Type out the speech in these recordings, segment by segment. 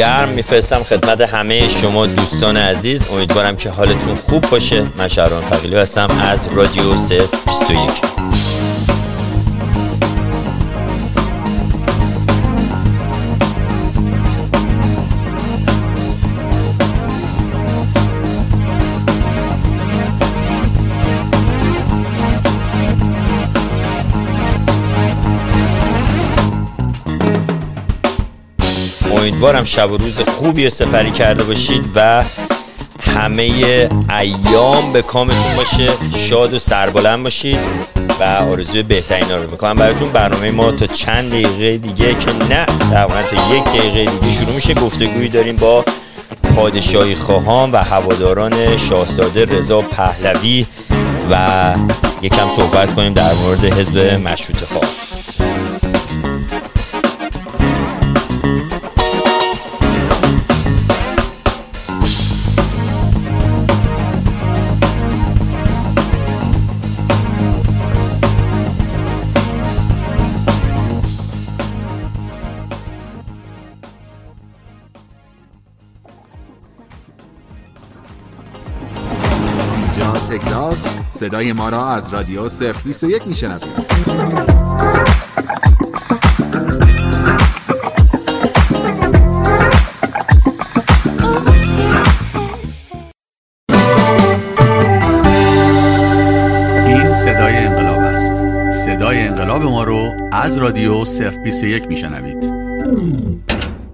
گرم. میفرستم خدمت همه شما دوستان عزیز. امیدوارم که حالتون خوب باشه. من شهران فقیلی هستم از رادیو 021 امیدوارم شب و روز خوبی رو سپری کرده باشید و همه ایام به کامتون باشه شاد و سربلند باشید و آرزوی بهترین رو می‌کنم. براتون برنامه ما تا چند دقیقه دیگه که نه تقریبا تا یک دقیقه دیگه شروع میشه. گفتگویی داریم با پادشاهی خواهان و هواداران شاهزاده رضا پهلوی و یکم صحبت کنیم در مورد حزب مشروط خواه صدای ما را از رادیو 021 میشنوید. این صدای انقلاب است. صدای انقلاب ما رو از رادیو 021 میشنوید.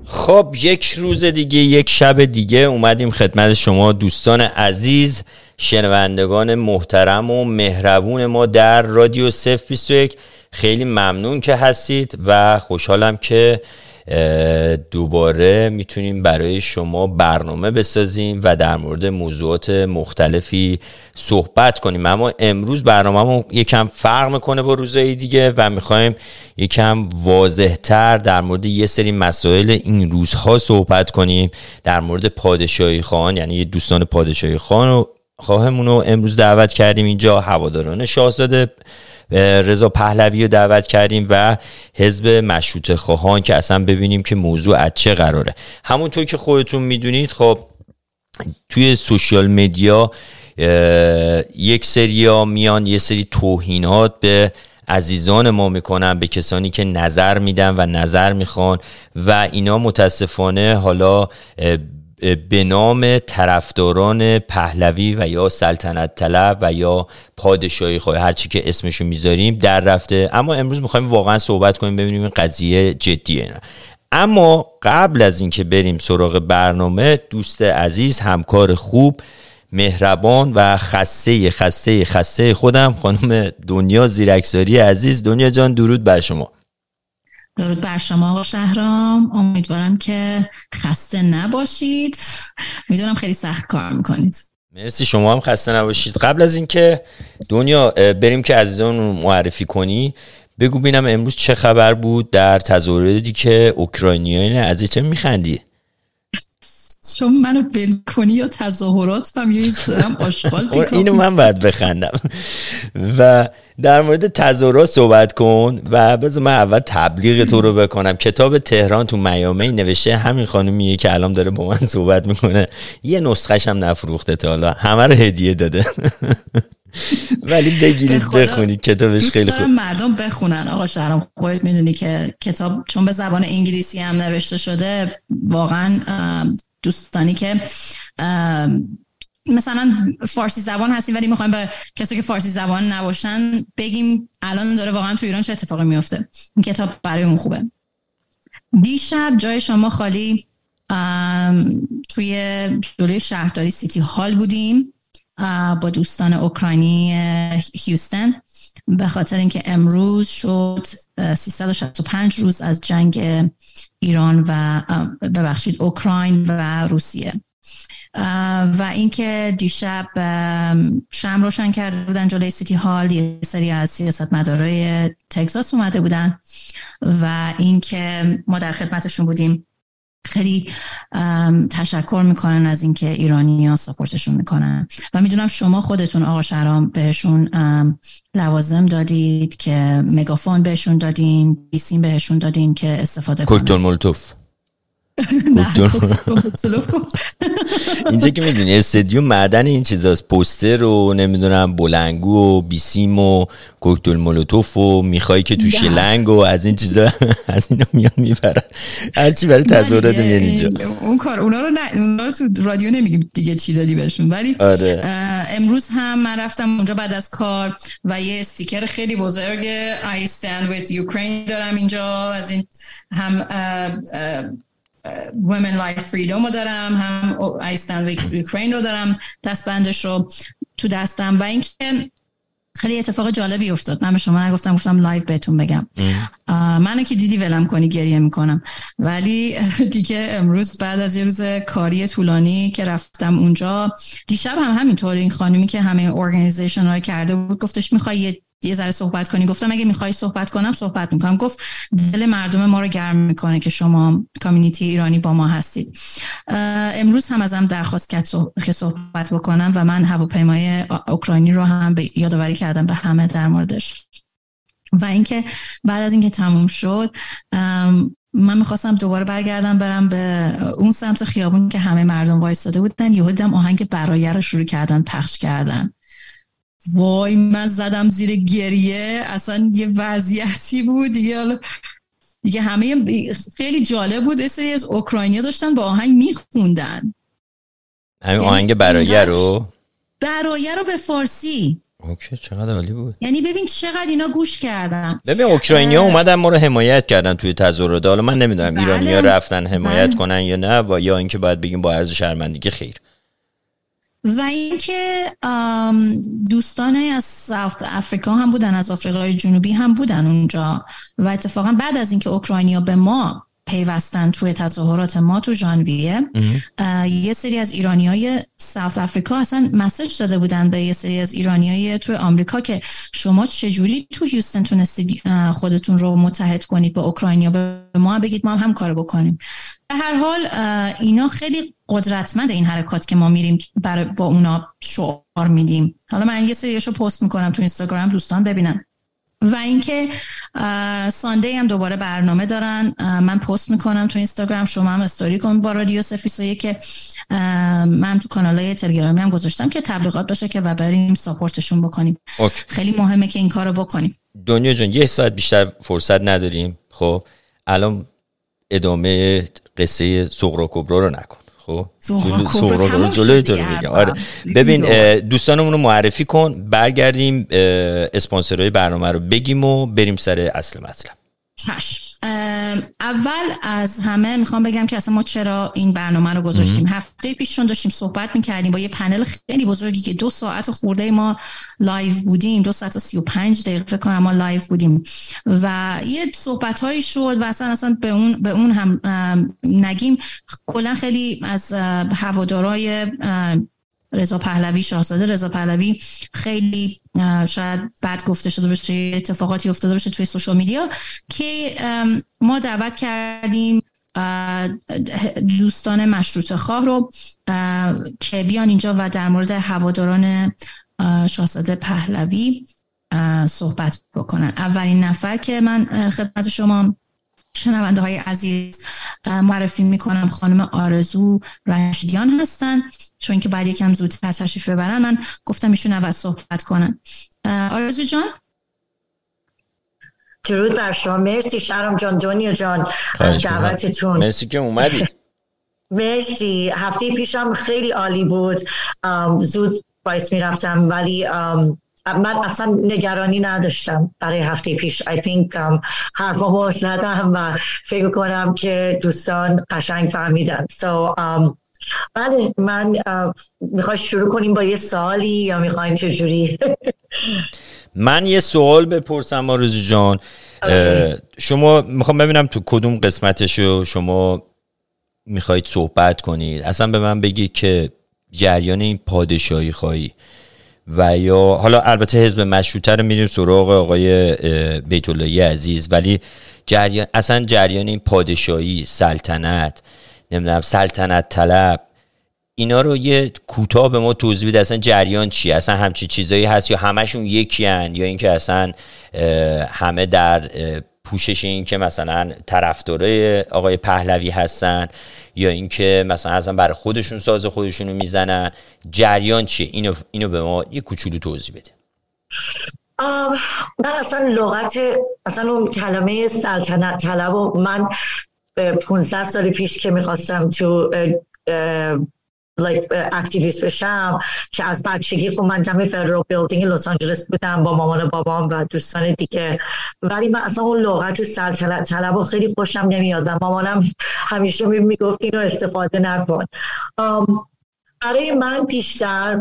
خب یک روز دیگه یک شب دیگه اومدیم خدمت شما دوستان عزیز. شنوندگان محترم و مهربون ما در رادیو 021 خیلی ممنون که هستید و خوشحالم که دوباره می‌تونیم برای شما برنامه بسازیم و در مورد موضوعات مختلفی صحبت کنیم. اما امروز برنامه یکم فرق می‌کنه با روزهای دیگه و می‌خوایم یکم واضحتر در مورد یه سری مسائل این روزها صحبت کنیم. در مورد پادشاهی خواهان یعنی دوستان پادشاهی خواهان خواهمون رو امروز دعوت کردیم اینجا هواداران شاهزاده رضا پهلوی رو دعوت کردیم و حزب مشروط خواهان که اصلا ببینیم که موضوع از چه قراره. همونطور که خودتون می‌دونید خب توی سوشیال مدیا یک سری میان یه سری توهینات به عزیزان ما می‌کنن به کسانی که نظر میدن و نظر می‌خوان و اینا متاسفانه حالا به نام طرفداران پهلوی و یا سلطنت طلب و یا پادشاهی خواهی هرچی که اسمشو می‌ذاریم در رفته. اما امروز می‌خوایم واقعا صحبت کنیم ببینیم این قضیه جدیه نه. اما قبل از اینکه بریم سراغ برنامه دوست عزیز همکار خوب مهربان و خسته خسته خسته خودم خانم دنیا زیرکساری عزیز. دنیا جان درود بر شما. درود بر شما آقا شهرام. امیدوارم که خسته نباشید. می‌دونم خیلی سخت کار می‌کنید. مرسی شما هم خسته نباشید. قبل از اینکه دنیا بریم که عزیزان معرفی کنی بگو بینم امروز چه خبر بود در تظاهراتی که اوکراینیان عزیز چه میخندی؟ چون منو ول کنی یا تظاهرات هم یه دارم آشغال اینو من باید بخندم. و در مورد تظاهرات صحبت کن و بذار من اول تبلیغ تو رو بکنم. کتاب تهران تو میامه نوشته همین خانومیه که الان داره با من صحبت می‌کنه. یه نسخش هم نفروخته تا حالا. همه رو هدیه داده. ولی بگیرید بخونید. کتابش خیلی خوب. مردم بخونن. آقا شهرام خودت می‌دونی که کتاب چون به زبان انگلیسی هم نوشته شده واقعا دوستانی که مثلا فارسی زبان هستیم ولی می‌خوایم به کسی که فارسی زبان نباشن بگیم الان داره واقعا تو ایران چه اتفاقی میفته این کتاب برای اون خوبه. دیشب جای شما خالی توی جلوی شهرداری سیتی هال بودیم با دوستان اوکراینی هیوستن. به خاطر اینکه امروز شد 365 روز از جنگ ایران و ببخشید اوکراین و روسیه. و اینکه دیشب شم روشن کرده بودن جلوی سیتی هال یه سری از سیاست مدارای تگزاس اومده بودن و اینکه ما در خدمتشون بودیم. خیلی تشکر می‌کنن از اینکه ایرانی ها ساپورتشون می‌کنن. و می‌دونم شما خودتون آقا شرام بهشون لوازم دادید که مگافون بهشون دادین بیسیم بهشون دادین که استفاده کنن مولتوف. اینجا که می‌دونی استدیوم معدن این چیزاست. پوستر و نمی‌دونم بلنگو و بیسیم و کوکتل مولوتوف و می‌خوای که تو شلنگ و از این چیزا از اینا میان می‌برن. هرچی برای تظاهرات میان اینجا. اون کار اونا رو نه اونا رو تو رادیو نمیگیم دیگه چی دادی بهشون. ولی آره. امروز هم من رفتم اونجا بعد از کار و یه استیکر خیلی بزرگ I stand with Ukraine دارم اینجا. از این هم Women Life Freedom رو دارم هم I Stand with Ukraine رو دارم دستبندش رو تو دستم. و اینکه خیلی اتفاق جالبی افتاد. من به شما نگفتم گفتم live بهتون بگم. منو که دیدی ولم کنی گریه می‌کنم. ولی دیگه امروز بعد از یه روز کاری طولانی که رفتم اونجا دیشب هم همینطور این خانمی که همه organization های کرده بود گفتش می‌خوای یه یه ذره صحبت کنی. گفتم اگه می‌خوای صحبت کنم صحبت می‌کنم. گفت دل مردم ما رو گرم می‌کنه که شما کامیونیتی ایرانی با ما هستید. امروز هم ازم درخواست کرد که صحبت بکنم و من هواپیمای اوکراینی رو هم به یادآوری کردم به همه در موردش. و اینکه بعد از اینکه تموم شد من می‌خواستم دوباره برگردم برم به اون سمت خیابون که همه مردم وایستاده بودن. یهو دیدم آهنگ برایه رو شروع کردن پخش کردن. وای من زدم زیر گریه اصلا یه وضعیتی بود. دیگه دیگه همه خیلی جالب بود. سری از اوکراینیا داشتن با آهنگ میخوندن. همین یعنی آهنگ برایه رو؟ برایه رو به فارسی. اوکی چقدر عالی بود. یعنی ببین چقدر اینا گوش کردن. ببین اوکراینیا اومدن ما رو حمایت کردن توی تظاهرات حالا من نمی‌دونم بله. ایرانیا رفتن حمایت بله. کنن یا نه و یا اینکه باید بگیم با عرض شرمندگی خیر. و اینکه دوستان از ساوت افریقا هم بودن از آفریقای جنوبی هم بودن اونجا. و اتفاقا بعد از اینکه اوکراینیا به ما پیوستن توی تظاهرات ما تو ژانویه. یه سری از ایرانی های ساوت افریقا اصلا مسج داده بودن به یه سری از ایرانی های توی آمریکا که شما چجوری تو هیوستن تونستید خودتون رو متحد کنید با اوکراینیا؟ به ما بگید ما هم, هم کار بکنیم. به هر حال اینا خیلی قدرتمند این حرکات که ما میریم برای با اونا شعار میدیم. حالا من یه سریشو پست می‌کنم تو اینستاگرام دوستان ببینن. و اینکه ساندی هم دوباره برنامه دارن. من پست می‌کنم تو اینستاگرام شما هم استوری کن با رادیو سفیسویه که من تو کانال های تلگرامی هم گذاشتم که تبلیغات باشه که و بریم ساپورتشون بکنیم. خیلی مهمه که این کارو بکنیم. دنیا جان یه ساعت بیشتر فرصت نداریم خب؟ الان ادامه قصه سغرا کبرا رو نکن. خب؟ سغرا جلوی تو آره. ببین دوستانمون رو معرفی کن برگردیم اسپانسرهای برنامه رو بگیم و بریم سر اصل مطلب. اول از همه می‌خوام بگم که اصلا ما چرا این برنامه رو گذاشتیم. هفته پیششون داشتیم صحبت می‌کردیم با یه پنل خیلی بزرگی که دو ساعت خورده ما live بودیم. دو ساعت و سی و پنج دقیقه کنم ما live بودیم. و یه صحبت هایی شد و اصلا اصلا به اون, به اون هم نگیم. کلا خیلی از هوادارای رضا پهلوی شاهزاده رضا پهلوی خیلی شاید بد گفته شده باشه اتفاقاتی افتاده باشه توی سوشال میدیا که ما دعوت کردیم دوستان مشروط خواه رو که بیان اینجا و در مورد هواداران شاهزاده پهلوی صحبت بکنن. اولین نفر که من خدمت شما شنونده های عزیز معرفی می‌کنم خانم آرزو رشدیان هستن. چون که بعد یکم زودتر تشریف ببرن من گفتم ایشون اول صحبت کنن. آرزو جان؟ درود بر شما. مرسی شرم جان دنیا جان از دعوتتون. مرسی که اومدی. مرسی. هفته پیشم خیلی عالی بود. زود باعث می‌رفتم ولی من اصلا نگرانی نداشتم برای هفته پیش. I think um, حرفا زدم و فکر کنم که دوستان قشنگ فهمیدن. So um, بله من uh, می‌خوای شروع کنیم با یه سوالی یا می‌خوایم چجوری؟ من یه سوال بپرسم آرزو جان. شما می‌خوام ببینم تو کدوم قسمتشو شما می‌خواید صحبت کنید. اصلا به من بگی که جریان این پادشاهی خواهی. و یا حالا البته حزب مشروطه رو میریم سراغ آقای بیت عزیز ولی جریان اصلا جریان این پادشاهی سلطنت نمی‌دونم سلطنت طلب اینا رو یه کوتاه به ما توضیح بده اصلا جریان چی اصلا همچی چیزایی هست یا همشون یکی هن یا اینکه اصلا همه در پوشش این که مثلا طرفدارای آقای پهلوی هستن یا اینکه مثلا اصلا برای خودشون ساز خودشونو می‌زنن. جریان چیه؟ اینو اینو به ما یه کوچولو توضیح بده. من اصلا لغت اصلا اون کلمه سلطنت طلب و من 15 سال پیش که می‌خواستم تو like activist بشم که از بچگی خب من دم Federal Building لس آنجلس بودم با مامان بابام و دوستان دیگه. ولی من اصلا اون لغت سلطنت طلب خیلی خوشم نمیاد و مامانم همیشه می‌گفت اینو استفاده نکن. برای من بیشتر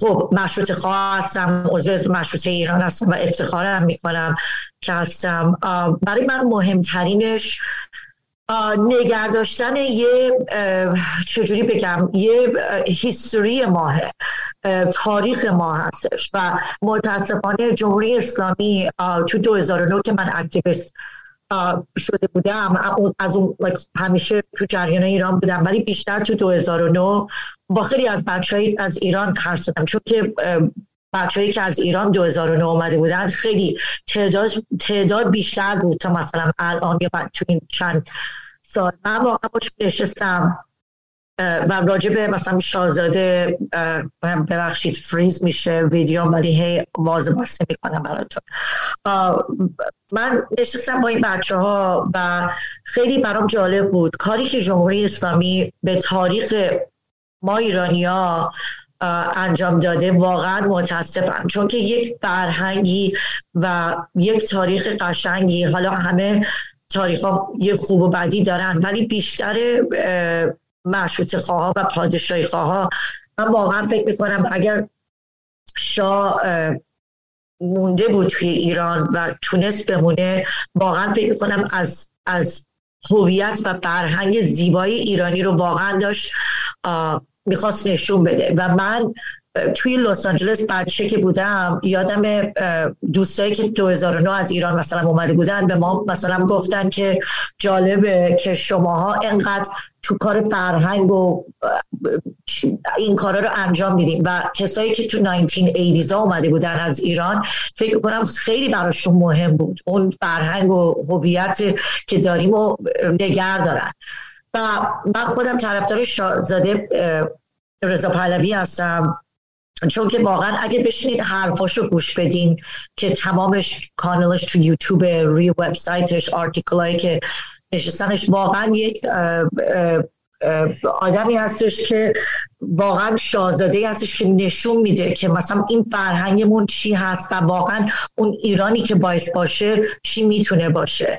خب مشروط خواه هستم عضو مشروط ایران هستم و افتخارم می‌کنم که هستم. برای من مهمترینش نگرداشتن یه چجوری بگم یه هیستوری ماه تاریخ ما هستش و متاسفانه جمهوری اسلامی تو 2009 که من اکتیویست شده بودم از اون همیشه تو جریان ایران بودم ولی بیشتر تو 2009 با خیلی از بچه از ایران زدم. چون که بچههایی که از ایران 2009 اومده بودن خیلی تعداد تعداد بیشتر بود تا مثلا الان یا تو این چند سال. من واقعا باش نشستم و راجع به مثلا شاهزاده ببخشید فریز میشه ویدیو ولی هی واضح باسته می‌کنم براتون. من نشستم با این بچه ها و خیلی برام جالب بود. کاری که جمهوری اسلامی به تاریخ ما ایرانیا انجام داده. واقعا متاسفم. چون که یک فرهنگی و یک تاریخ قشنگی. حالا همه تاریخ ها یه خوب و بدی دارن ولی بیشتر مشروط خواه و پادشاهی خواه من واقعا فکر می‌کنم اگر شاه مونده بود توی ایران و تونست بمونه واقعا فکر می‌کنم از از هویت و فرهنگ زیبایی ایرانی رو واقعا داشت. می‌خواست نشون بده. و من توی لس آنجلس بچه که بودم یادم دوستایی که 2009 از ایران مثلا اومده بودن به ما مثلا گفتن که جالبه که شماها انقدر تو کار فرهنگ و این کارا رو انجام میدیم. و کسایی که تو 1980 ها اومده بودن از ایران فکر کنم خیلی براشون مهم بود. اون فرهنگ و هویت که داریم و نگر دارن. و من خودم طرفدار شاهزاده رضا پهلوی هستم. چون که واقعا اگه بشینید حرفاشو گوش بدین که تمامش کانالش تو یوتیوب روی وبسایتش آرتیکل که نشستنش واقعا یک آدمی هستش که واقعا شاهزاده هستش که نشون میده که مثلا این فرهنگمون چی هست و واقعا اون ایرانی که باعث باشه چی می‌تونه باشه.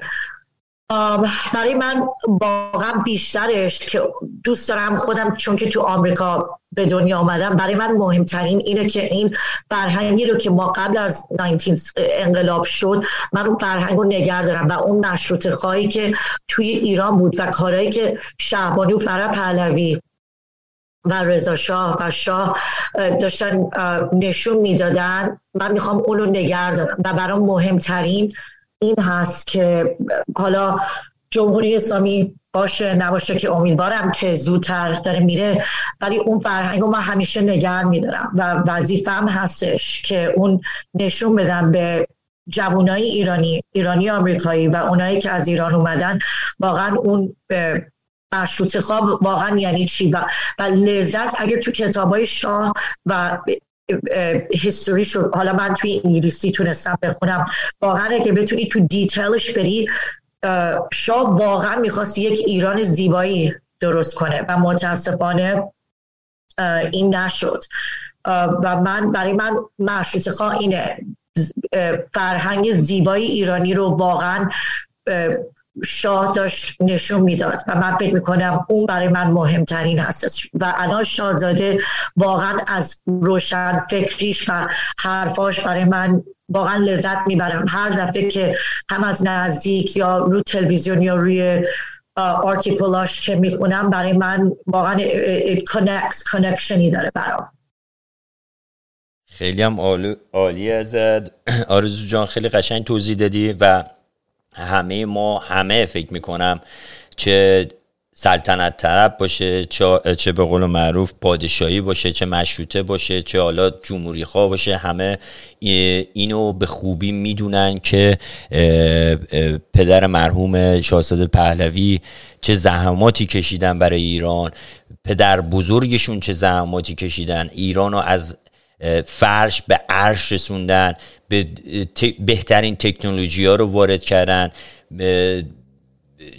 برای من واقعا بیشترش که دوست دارم خودم چون که تو آمریکا به دنیا آمدم برای من مهمترین اینه که این فرهنگی رو که ما قبل از 19 انقلاب شد من اون فرهنگ رو نگر دارم و اون مشروط خواهی که توی ایران بود و کارهایی که شهبانی و فرح پهلوی و رضا شاه و شاه داشتن نشون می‌دادن من می‌خوام اون رو نگر دارم و برام مهمترین این هست که حالا جمهوری اسلامی باشه نباشه که امیدوارم که زودتر داره میره ولی اون فرهنگ رو من همیشه نگر میدارم و وظیفم هستش که اون نشون بدم به جوانای ایرانی ایرانی آمریکایی و اونایی که از ایران اومدن واقعا اون مشروط خواب واقعا یعنی چی؟ و, و لذت اگر تو کتاب های شاه و هیستوری شد حالا من توی انگلیسی تونستم بخونم. واقعا اگه بتونی تو دیتیلش بری شاه واقعا می‌خواست یک ایران زیبایی درست کنه و متاسفانه این نشد. و من برای من مشروط خواه اینه فرهنگ زیبایی ایرانی رو واقعا شاه داشت نشون می‌داد و من فکر می‌کنم اون برای من مهمترین هست. و الان شاهزاده واقعا از روشن فکریش و حرفاش برای من واقعا لذت می‌برم. هر دفعه که هم از نزدیک یا رو تلویزیون یا روی article هاش که می‌خونم برای من واقعا connection ی داره برام. خیلی هم عالی ازد آرزو جان خیلی قشنگ توضیح دادی و همه ما همه فکر می‌کنم چه سلطنت طرف باشه چه به قول معروف پادشاهی باشه چه مشروطه باشه چه حالا جمهوری خواه باشه همه اینو به خوبی می‌دونن که پدر مرحوم شاهزاده پهلوی چه زحماتی کشیدن برای ایران پدر بزرگشون چه زحماتی کشیدن. ایران رو از فرش به عرش رسوندن به بهترین تکنولوژی ها رو وارد کردن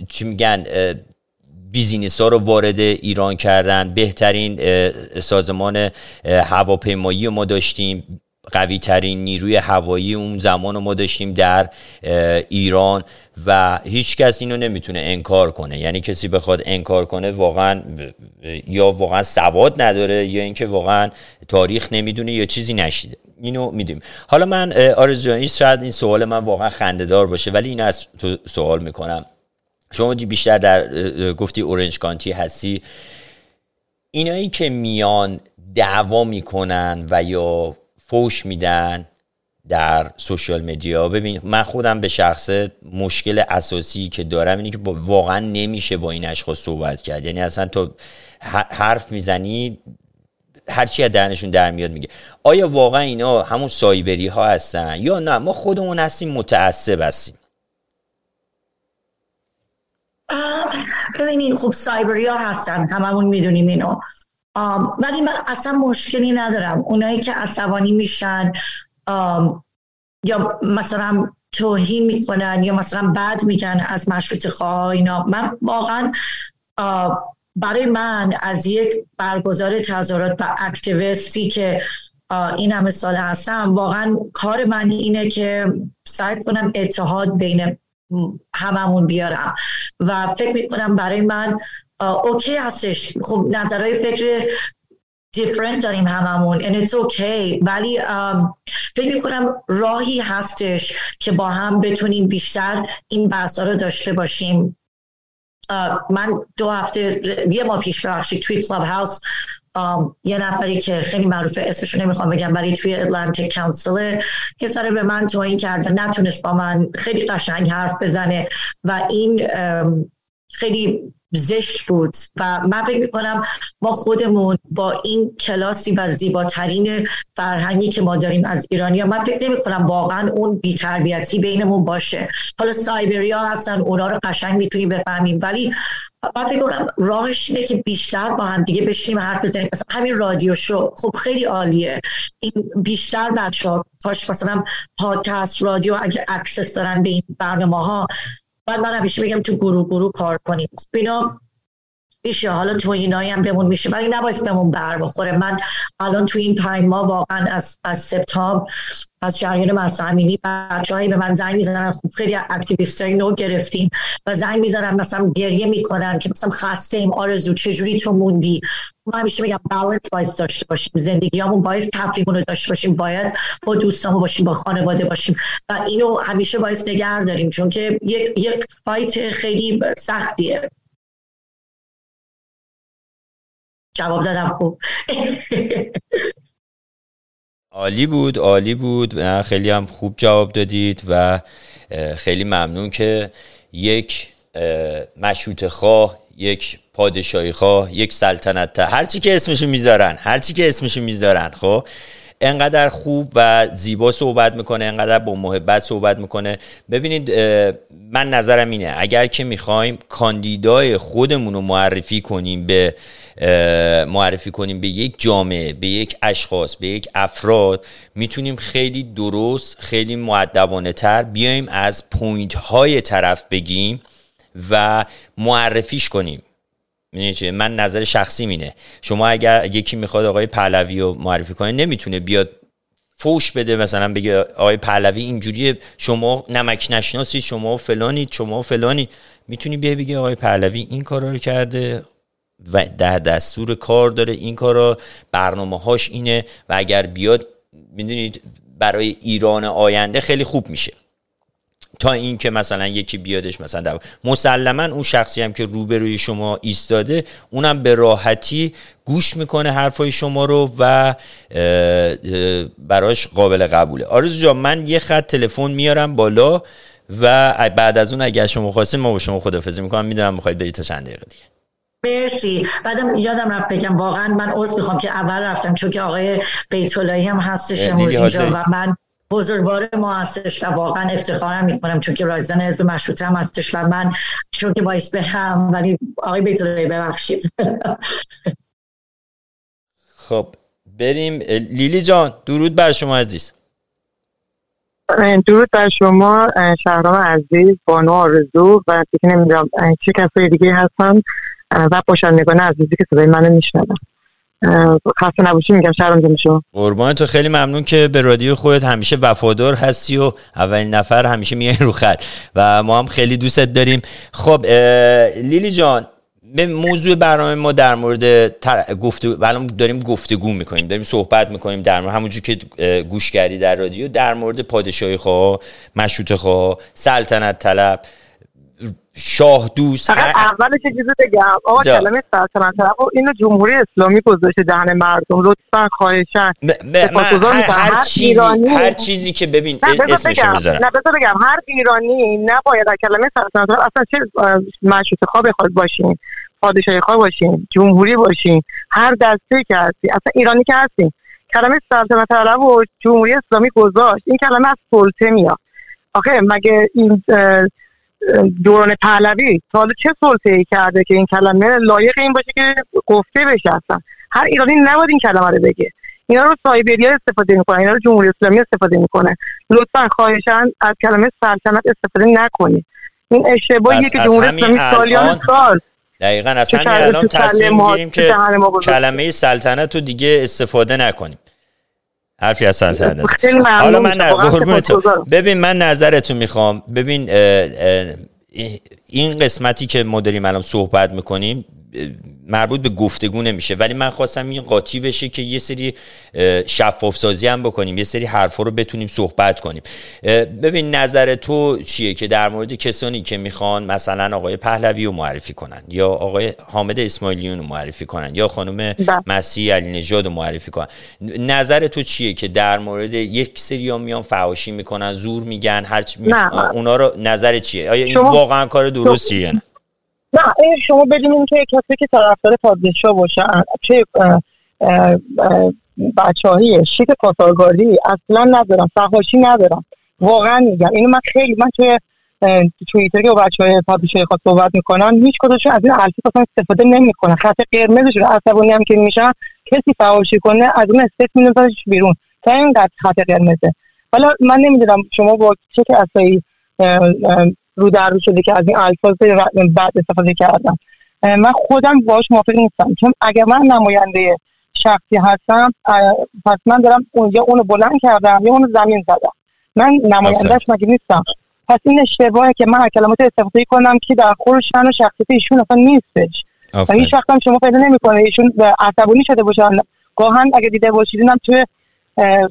چی میگن بیزینس ها رو وارد ایران کردن بهترین سازمان هواپیمایی ما داشتیم. قوی ترین نیروی هوایی اون زمان رو ما داشتیم در ایران و هیچ کس اینو نمی‌تونه انکار کنه. یعنی کسی بخواد انکار کنه واقعا یا واقعا سواد نداره یا اینکه واقعا تاریخ نمی‌دونه یا چیزی نشیده. اینو میدیم حالا من جان این شاید این سوال من واقعا خندهدار باشه ولی این از تو سوال می‌کنم. شما بیشتر در گفتی اورنج کانتی هستی. اینایی که میان دعوا می‌کنن و یا فوش میدن در سوشال مدیا ببین من خودم به شخصه مشکل اساسی که دارم اینه که واقعا نمیشه با این اشخاص صحبت کرد. یعنی اصلا تو حرف می‌زنی هرچی از دهنشون در میاد میگه. آیا واقعا اینا همون سایبری ها هستن یا نه؟ ما خودمون هستیم متعصب هستیم. ببینین خب سایبری ها هستن هممون می‌دونیم اینو. ولی من اصلا مشکلی ندارم. اونایی که عصبانی میشن یا مثلا توهین می‌کنن یا مثلا بد میگن از مشروط خواه اینا. من واقعا برای من از یک برگزار تظاهرات و اکتیویستی که این همه سال هستم واقعا کار من اینه که سعی کنم اتحاد بین هممون بیارم. و فکر می‌کنم برای من اوکی هستش. خب نظرهای فکر دیفرنت داریم هممون. And it's okay. ولی فکر می‌کنم راهی هستش که با هم بتونیم بیشتر این بحثا رو داشته باشیم. من دو هفته یه ماه پیش بخشی توی کلاب هاوس یه نفری که خیلی معروفه اسمشو نمی‌خوام بگم ولی توی اتلانتیک کانسل یه سره به من توهین کرد و نتونست با من خیلی قشنگ حرف بزنه و این خیلی زشت بود. و من فکر می‌کنم ما خودمون با این کلاسی و زیباترین فرهنگی که ما داریم از ایرانی ها من فکر نمی کنم واقعا اون بیتربیتی بینمون باشه. حالا سایبری ها هستن اونا رو قشنگ می‌تونیم بفهمیم. ولی من فکر کنم راهش اینه که بیشتر با هم دیگه بشیم حرف بزنیم. مثلا همین رادیو شو خب خیلی عالیه. این بیشتر بچه ها کاش مثلا پادکست رادیو اگه access دارن به این برنامه ها بعد من همیشه بگم تو گروه گروه کار کنیم. اینا میشه. حالا تو اینایی هم بمون میشه. ولی نباید بهمون بر بخوره. من الان تو این پنج ماه واقعا از از سپتامبر از جریان مرسا امینی بچه‌هایی به من زنگ می‌زنن. خب خیلی اکتیویست نو گرفتیم و زنگ می‌زنن مثلا گریه می‌کنن که مثلا خسته ایم آرزو چجوری تو موندی؟ من همیشه میگم بالانس باید داشته باشیم. زندگیامون باید تفریحمون رو داشته باشیم. باید با دوستامون باشیم با خانواده باشیم. و اینو همیشه باید نگه داریم چون که یک یک فایت خیلی سختیه. جواب دادم خوب. عالی بود عالی بود خیلی هم خوب جواب دادید و خیلی ممنون که یک مشروط خواه یک پادشاهی خواه یک سلطنت هرچی که اسمشو می‌ذارن هرچی که اسمشو می‌ذارن خب؟ انقدر خوب و زیبا صحبت می‌کنه انقدر با محبت صحبت می‌کنه. ببینید من نظرم اینه اگر که می‌خوایم کاندیدای خودمون رو معرفی کنیم به معرفی کنیم به یک جامعه به یک اشخاص به یک افراد می‌تونیم خیلی درست خیلی معدبانه تر بیایم از پوینت های طرف بگیم و معرفیش کنیم. من نظر شخصی مینه شما اگر یکی می‌خواد آقای پهلوی رو معرفی کنه نمی‌تونه بیاد فوش بده مثلا بگه آقای پهلوی اینجوری شما نمک نشناسی شما فلانید شما فلانی می‌تونی بیا بگی آقای پهلوی این کارا رو کرده؟ و در دستور کار داره این کارا برنامه هاش اینه و اگر بیاد می‌دونید برای ایران آینده خیلی خوب میشه. تا اینکه مثلا یکی بیادش مثلا دعوا مسلما اون شخصی هم که روبروی شما ایستاده اونم به راحتی گوش می‌کنه حرفای شما رو و براش قابل قبوله. آرزو جان من یه خط تلفن میارم بالا و بعد از اون اگر شما خواستین ما با شما خدافزی می‌کنم. می‌دونم می‌خواید برید تا چند دقیقه دیگه. مرسی. بعدم یادم رفت بگم واقعا من عذر می‌خوام که اول رفتم چون که آقای بیتولایی هم هستش امروز اینجا و من بزرگوار ما هستش و واقعا افتخارم می‌کنم چون که رایزن حزب مشروطه هم هستش و من چون که باعث برم ولی آقای بیتولایی ببخشید. خب بریم. لیلی جان درود بر شما عزیز. درود بر شما شهرام عزیز بانو آرزو و دیگه نمی‌دونم چه کسای دیگه هستن. و باشندگان عزیزی که صدای منو میشنون. خسته نباشی میگم شهرام شما قربان تو. خیلی ممنون که به رادیو خودت همیشه وفادار هستی و اولین نفر همیشه میای رو خط. و ما هم خیلی دوستت داریم. خب لیلی جان به موضوع برنامه ما در مورد گفته داریم گفتگو می‌کنیم داریم صحبت می‌کنیم در مورد همونجور که گوش کردی در رادیو در مورد پادشاهی خواه مشروط خواه سلطنت طلب. شاه دوست فقط اول چه چیزی بگم آقا کلمه سلطنت طلب اینو جمهوری اسلامی گذاشته دهن مردم لطفا خواهشن هر, چیزی هر چیزی که ببین اسمشو بذارم نه بگم هر ایرانی نباید کلمه سلطنت اصلا چه مشروط خواه بخواد باشین پادشاهی خواه باشین جمهوری باشین هر دسته که هستی اصلا ایرانی که هستیم کلمه سلطنت عرب و جمهوری اسلامی گذاشت این کلمه از سلطه میاد. آخه مگه این دوران پهلوی تا چه سلطه ای کرده که این کلمه لایق این باشه که گفته بشه اصلا؟ هر ایرانی نباید این کلمه رو بگه. اینا رو سایبریا استفاده می‌کنه اینا رو جمهوری اسلامی استفاده می‌کنه. لطفا خواهشان از کلمه سلطنت استفاده نکنید. این اشتباهیه که جمهوری اسلامی سالیان سال دقیقا اصلا الان تصمیم می‌گیریم که کلمه سلطنت رو دیگه استفاده نکنیم. حرفی از سلطنت حالا من ببین من نظرتون می‌خوام. ببین این قسمتی که ما داریم الان صحبت می‌کنیم مربوط به گفتگو نمیشه. ولی من خواستم این قاطی بشه که یه سری شفاف سازی هم بکنیم یه سری حرفا رو بتونیم صحبت کنیم. ببین نظر تو چیه که در مورد کسانی که می‌خوان مثلا آقای پهلوی رو معرفی کنن یا آقای حامد اسماعیلیون رو معرفی کنن یا خانم بله. مسیح علی نژاد رو معرفی کنن. نظر تو چیه که در مورد یک سری ها میان فحاشی می‌کنن زور میگن هر اونا رو نظر چیه؟ آیا این واقعا کار درستیه؟ نه نه این شما بدونین که کسی که طرفدار پادشاه باشن چه بچه‌ای شیک کاسارگاری اصلا ندارم فحاشی ندارم. واقعا میگم. اینو من خیلی من توی توییتر که با بچه های پادشاهی صحبت می‌کنن هیچ کدومشون از این الفاظ اصلا استفاده نمی‌کنن. خط قرمزشون عصبانی هم که میشن کسی فحاشی کنه از اون استیت میندازنش بیرون. تا اینقدر خط قرمزه. حالا من نمی‌دونم شما با چه کسایی رو در رو شده که از این الفاظ بعد استفاده کردم. من خودم باش موافق نیستم. چون اگر من نماینده شخصی هستم پس من دارم اونجا اونو بلند کردم یا اونو زمین زدم. من نمایندهش مگه نیستم؟ پس این اشتباهه که من کلمات استفاده کنم که در خور شن و شخصیت ایشون اصلا نیستش. و هیچ وقت هم شما پیدا نمی‌کنه. ایشون عصبانی شده باشن. گاهن اگه دیده باشید توی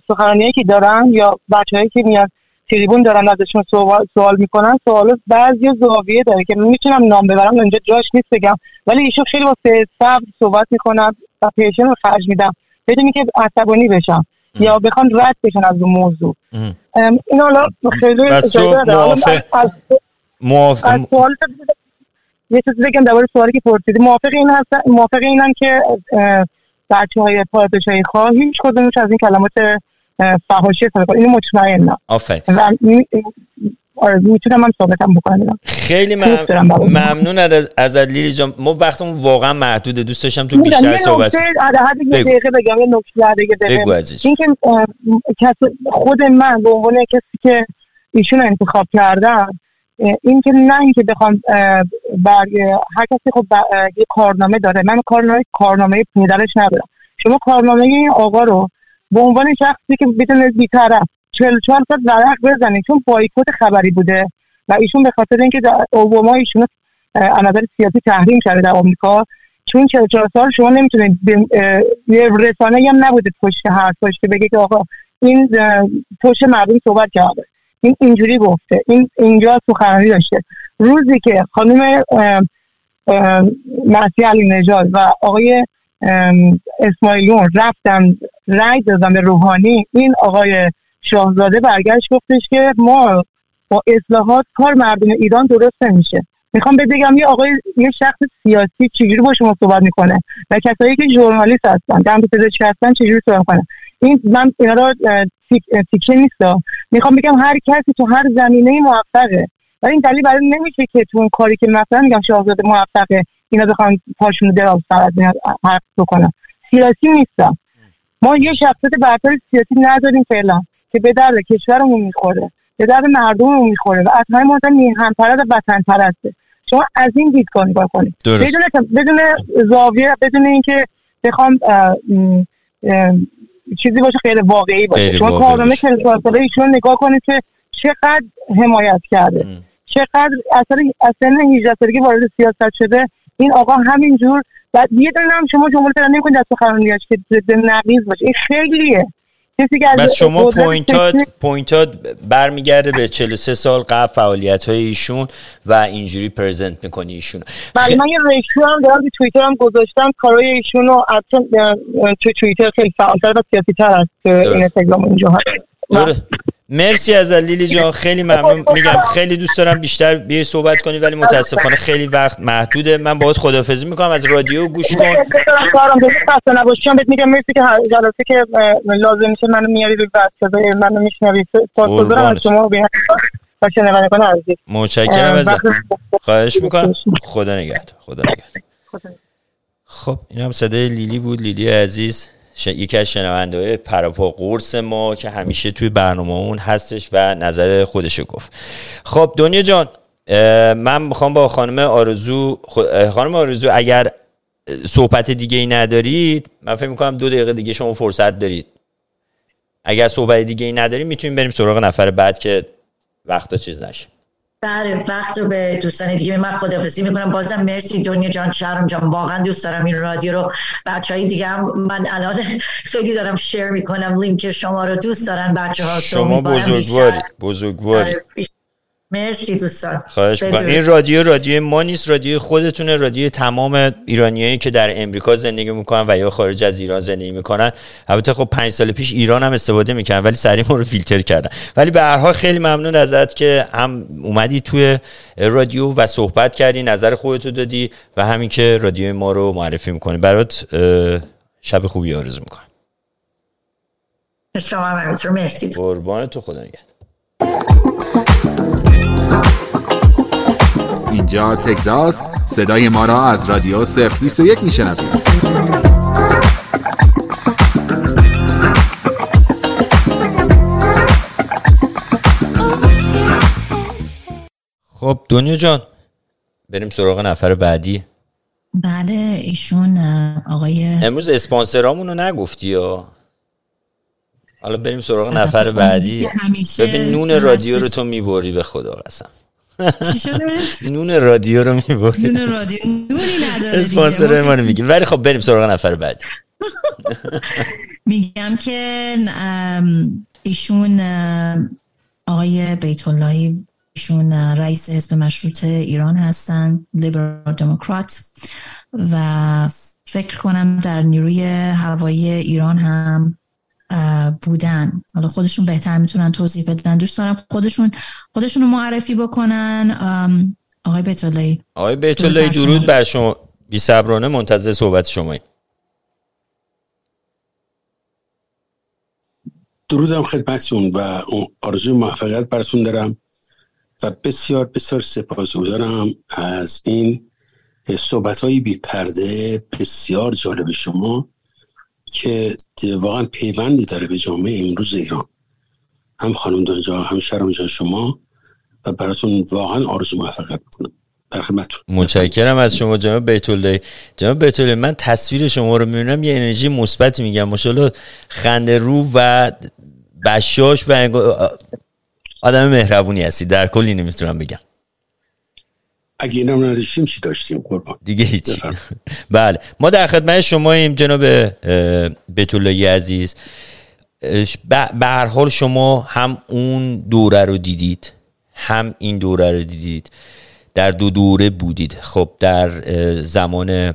سخنرانیایی که دارن یا بچههایی که میاد تریبون دارن ازشون سوال, سوال می‌کنن. سوال بعضی زاویه داره که می‌تونم نام ببرم اونجا جاش نیست بگم. ولی ایشون خیلی واسه صبر صحبت می‌کنن و پیشن رو خرج میدم بدونی که عصبانی بشم یا بخوان رد بشن از اون موضوع. این حالا خیلی از سوال یه چیزی بگم درباره سوالی که پرسیدی. موافق این هستن موافق اینن که بچه های پادشاهی خواه هیچ کدومش از این کلمات فحاشی استفاده اینو مطمئنم. آفرین. و آره می‌تونم بکنم. خیلی ممنون از لیلی جان. ما وقتمون واقعا محدوده. دوست داشتم تو بیشتر صحبت حد یه دقیقه بگم یه نکته دیگه بگم این که خود من به عنوان کسی که ایشون انتخاب کردم این که نه اینکه بخوام بر هر کسی خب یه کارنامه داره. من کارنامه کارنامه پدرش ندارم. شما کارنامه این آقا رو به عنوان شخصی که بدون بیطرف چهل چهار ساعت ورق بزنید چون بایکوت خبری بوده و ایشون به خاطر اینکه اوباما ایشون از نظر سیاسی تحریم شده در آمریکا چون چهل چهار سال شما نمی‌تونید یه رسانه هم نبوده پشت حرفش که بگه که آقا این پشت مردم صحبت کرده. این اینجوری گفته. این اینجا سخنرانی داشته. روزی که خانم مسیح علی نژاد و آقای اسماعیلون رفتن رای دادن به روحانی. این آقای شاهزاده برگشت گفتش که ما با اصلاحات کار مردم ایران درست نمیشه. می‌خوام بگم یه آقای یه شخص سیاسی چجوری با شما صحبت می‌کنه؟ و کسایی که ژورنالیست هستن دم پزشک هستن چجوری صحبت می‌کنه این من اینا رو تیکه نیست می‌خوام بگم هر کسی تو هر زمینه موفقه. ولی این دلیل برای نمیشه که تو اون کاری که مثلا میگم شاهزاده موفقه. اینا بخوان پاشونو دراز از اینا حرف بکنن. سیاسی نیستم ما یه شخصیت برتر سیاسی نداریم فعلا که به درد کشورمون می‌خوره به درد مردممون می‌خوره و از همه مهمتر میهن پرست و وطن پرسته شما از این دیدگاه نگاه کنید. بدون بدون زاویه بدون اینکه بخوام چیزی باشه خیلی واقعی باشه. شما کارنامه که ایشون نگاه کنید که چقدر حمایت کرده. چقدر اثر اصلا 18 سالگی وارد سیاست شده این آقا همینجور. و یه دونه هم شما جمله تر نمی‌کنید در سخنرانیش که به نقیض باشه. این خیلیه. بس شما point ات پوینتات برمیگرده به 43 سال قبل فعالیت های ایشون و اینجوری پرزنت می‌کنی ایشون بله من یه ریشو هم دارم تو توییتر هم گذاشتم. کارهای ایشون رو تو توییتر خیلی فعالتر و سیاسی تر از این اینستاگرام اینجا هست. مرسی از لیلی جان. خیلی ممنون. میگم خیلی دوست دارم بیشتر بیای صحبت کنی ولی متاسفانه خیلی وقت محدوده. من باید خدافظی می‌کنم. از رادیو گوش کن. کارم خسته نباشم بهت میگم مرسی که جلسه که لازم میشه منو میاری رو صدای منو میشنوی. سپاسگزارم از شما و شنونده کنه عزیز. متشکرم خواهش می‌کنم. خدا نگهدار. خدا نگهدار. خب این هم صدای لیلی بود. لیلی عزیز. یکی از شنونده پراپا قرص ما که همیشه توی برنامه اون هستش و نظر خودشو گفت. خب دنیا جان من می‌خوام با خانم آرزو خانم آرزو اگر صحبت دیگه ای ندارید من فکر می‌کنم دو دقیقه دیگه شما فرصت دارید. اگر صحبت دیگه ای ندارید می‌تونیم بریم سراغ نفر بعد که وقتا چیز نشه. بله وقت رو به دوستان دیگه من خدافزی می‌کنم. بازم مرسی دنیا جان شهرم جان. واقعا دوست دارم این رادیو رو. بچه های دیگه هم من الان خیلی دارم شیر می‌کنم. لینک شما رو دوست دارن. بچه ها شما بزرگواری بزرگواری. آره، مرسی دوستان. خواهش می‌کنم. این رادیو رادیو ما نیست رادیو خودتونه رادیو تمام ایرانیایی که در امریکا زندگی می‌کنن و یا خارج از ایران زندگی می‌کنن. البته خب پنج سال پیش ایران هم استفاده می‌کنن ولی سریع ما رو فیلتر کردن. ولی به هر حال خیلی ممنون ازت که هم اومدی توی رادیو و صحبت کردی نظر خودتو دادی و همین که رادیو ما رو معرفی می‌کنی. برات شب خوبی آرزو می‌کنم. شما مرسی. قربان تو خدا نگهدار. اینجا تگزاس صدای ما را از رادیو صرف 21 میشنوید. خب دنیا جان بریم سراغ نفر بعدی. بله ایشون آقای امروز اسپانسرامونو نگفتی یا؟ حالا بریم سراغ نفر بعدی. ببین نون رادیو رو تو می‌بری به خدا قسم. چی شده؟ نون رادیو رو می‌بری نون رادیو. نونی نداره اسپانسر ما میگیم. ولی خب بریم سراغ نفر بعدی میگم که ایشون آقای بیت اللهی ایشون رئیس حزب مشروط ایران هستن لیبرال دموکرات. و فکر کنم در نیروی هوایی ایران هم بودن. حالا خودشون بهتر می‌تونن توضیح بدن. دوست دارم خودشون خودشون رو معرفی بکنن. آقای بیتولایی آقای بیتولایی درود بر شما. بی صبرانه منتظر صحبت شمایی. درودم خدمتتون و آرزوی موفقیت براتون دارم و بسیار بسیار سپاسگزارم از این صحبت های بی پرده بسیار جالب شما. که واقعا پیوندی داره به جامعه امروز ایران. هم خانم دنجا هم شرم جان شما و براتون واقعا آرزو موفقیت می‌کنم. در خدمتتون. متشکرم از شما جناب بیت الله جناب بیت الله من تصویر شما رو می‌بینم یه انرژی مثبت میگم. ماشاءالله خنده رو و بشاش و آدم مهربونی هستی. در کل اینو می‌تونم بگم. اگه اینم نداشتیم چی داشتیم؟ قربان. دیگه هیچی. بله. ما در خدمت شما ایم جناب بیتولایی عزیز. به هر حال شما هم اون دوره رو دیدید هم این دوره رو دیدید. در دو دوره بودید. خب در زمان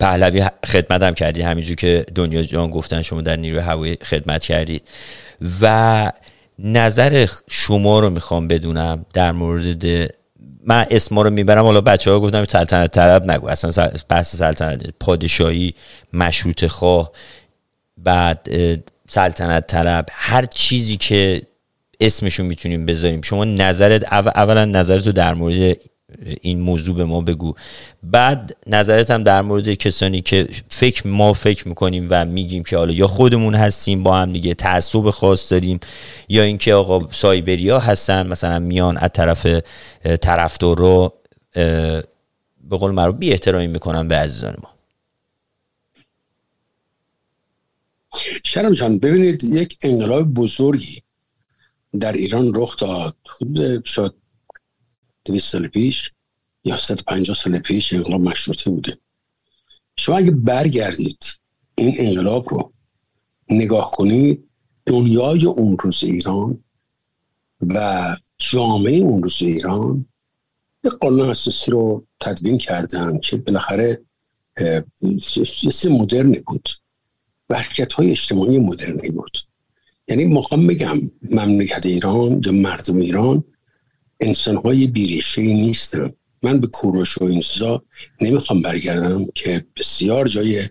پهلوی خدمت هم کردید همینجور که دنیا جان گفتن شما در نیروی هوایی خدمت کردید. و نظر شما رو می‌خوام بدونم در مورد من اسما رو می‌برم حالا بچه ها گفتم سلطنت طلب نگو. اصلا بحث سلطنت پادشاهی مشروط خواه بعد سلطنت طلب هر چیزی که اسمشون می‌تونیم بذاریم. شما نظرت اولا نظرت رو در مورد این موضوع به ما بگو. بعد نظرت هم در مورد کسانی که فکر ما فکر می‌کنیم و میگیم که حالا یا خودمون هستیم با هم دیگه تعصب خاص داریم یا اینکه آقا سایبریا هستن مثلا میان از طرف طرفدار رو به قول معروف بی احترامی می‌کنن به عزیزان ما. شرم جان ببینید یک انقلاب بزرگی در ایران رخ داد. شد دویست سال پیش یا 150 سال پیش انقلاب مشروطه بوده. شما اگه برگردید این انقلاب رو نگاه کنید دنیای اون روز ایران و جامعه اون روز ایران یک قانون اساسی رو تدوین کردن که بالاخره سیاسی مدرنی بود. و های اجتماعی مدرنی بود. یعنی می‌خوام بگم مملکت ایران یا مردم ایران انسان های بیریشه نیستن من به کوروش و این نمی‌خوام برگردم که بسیار جای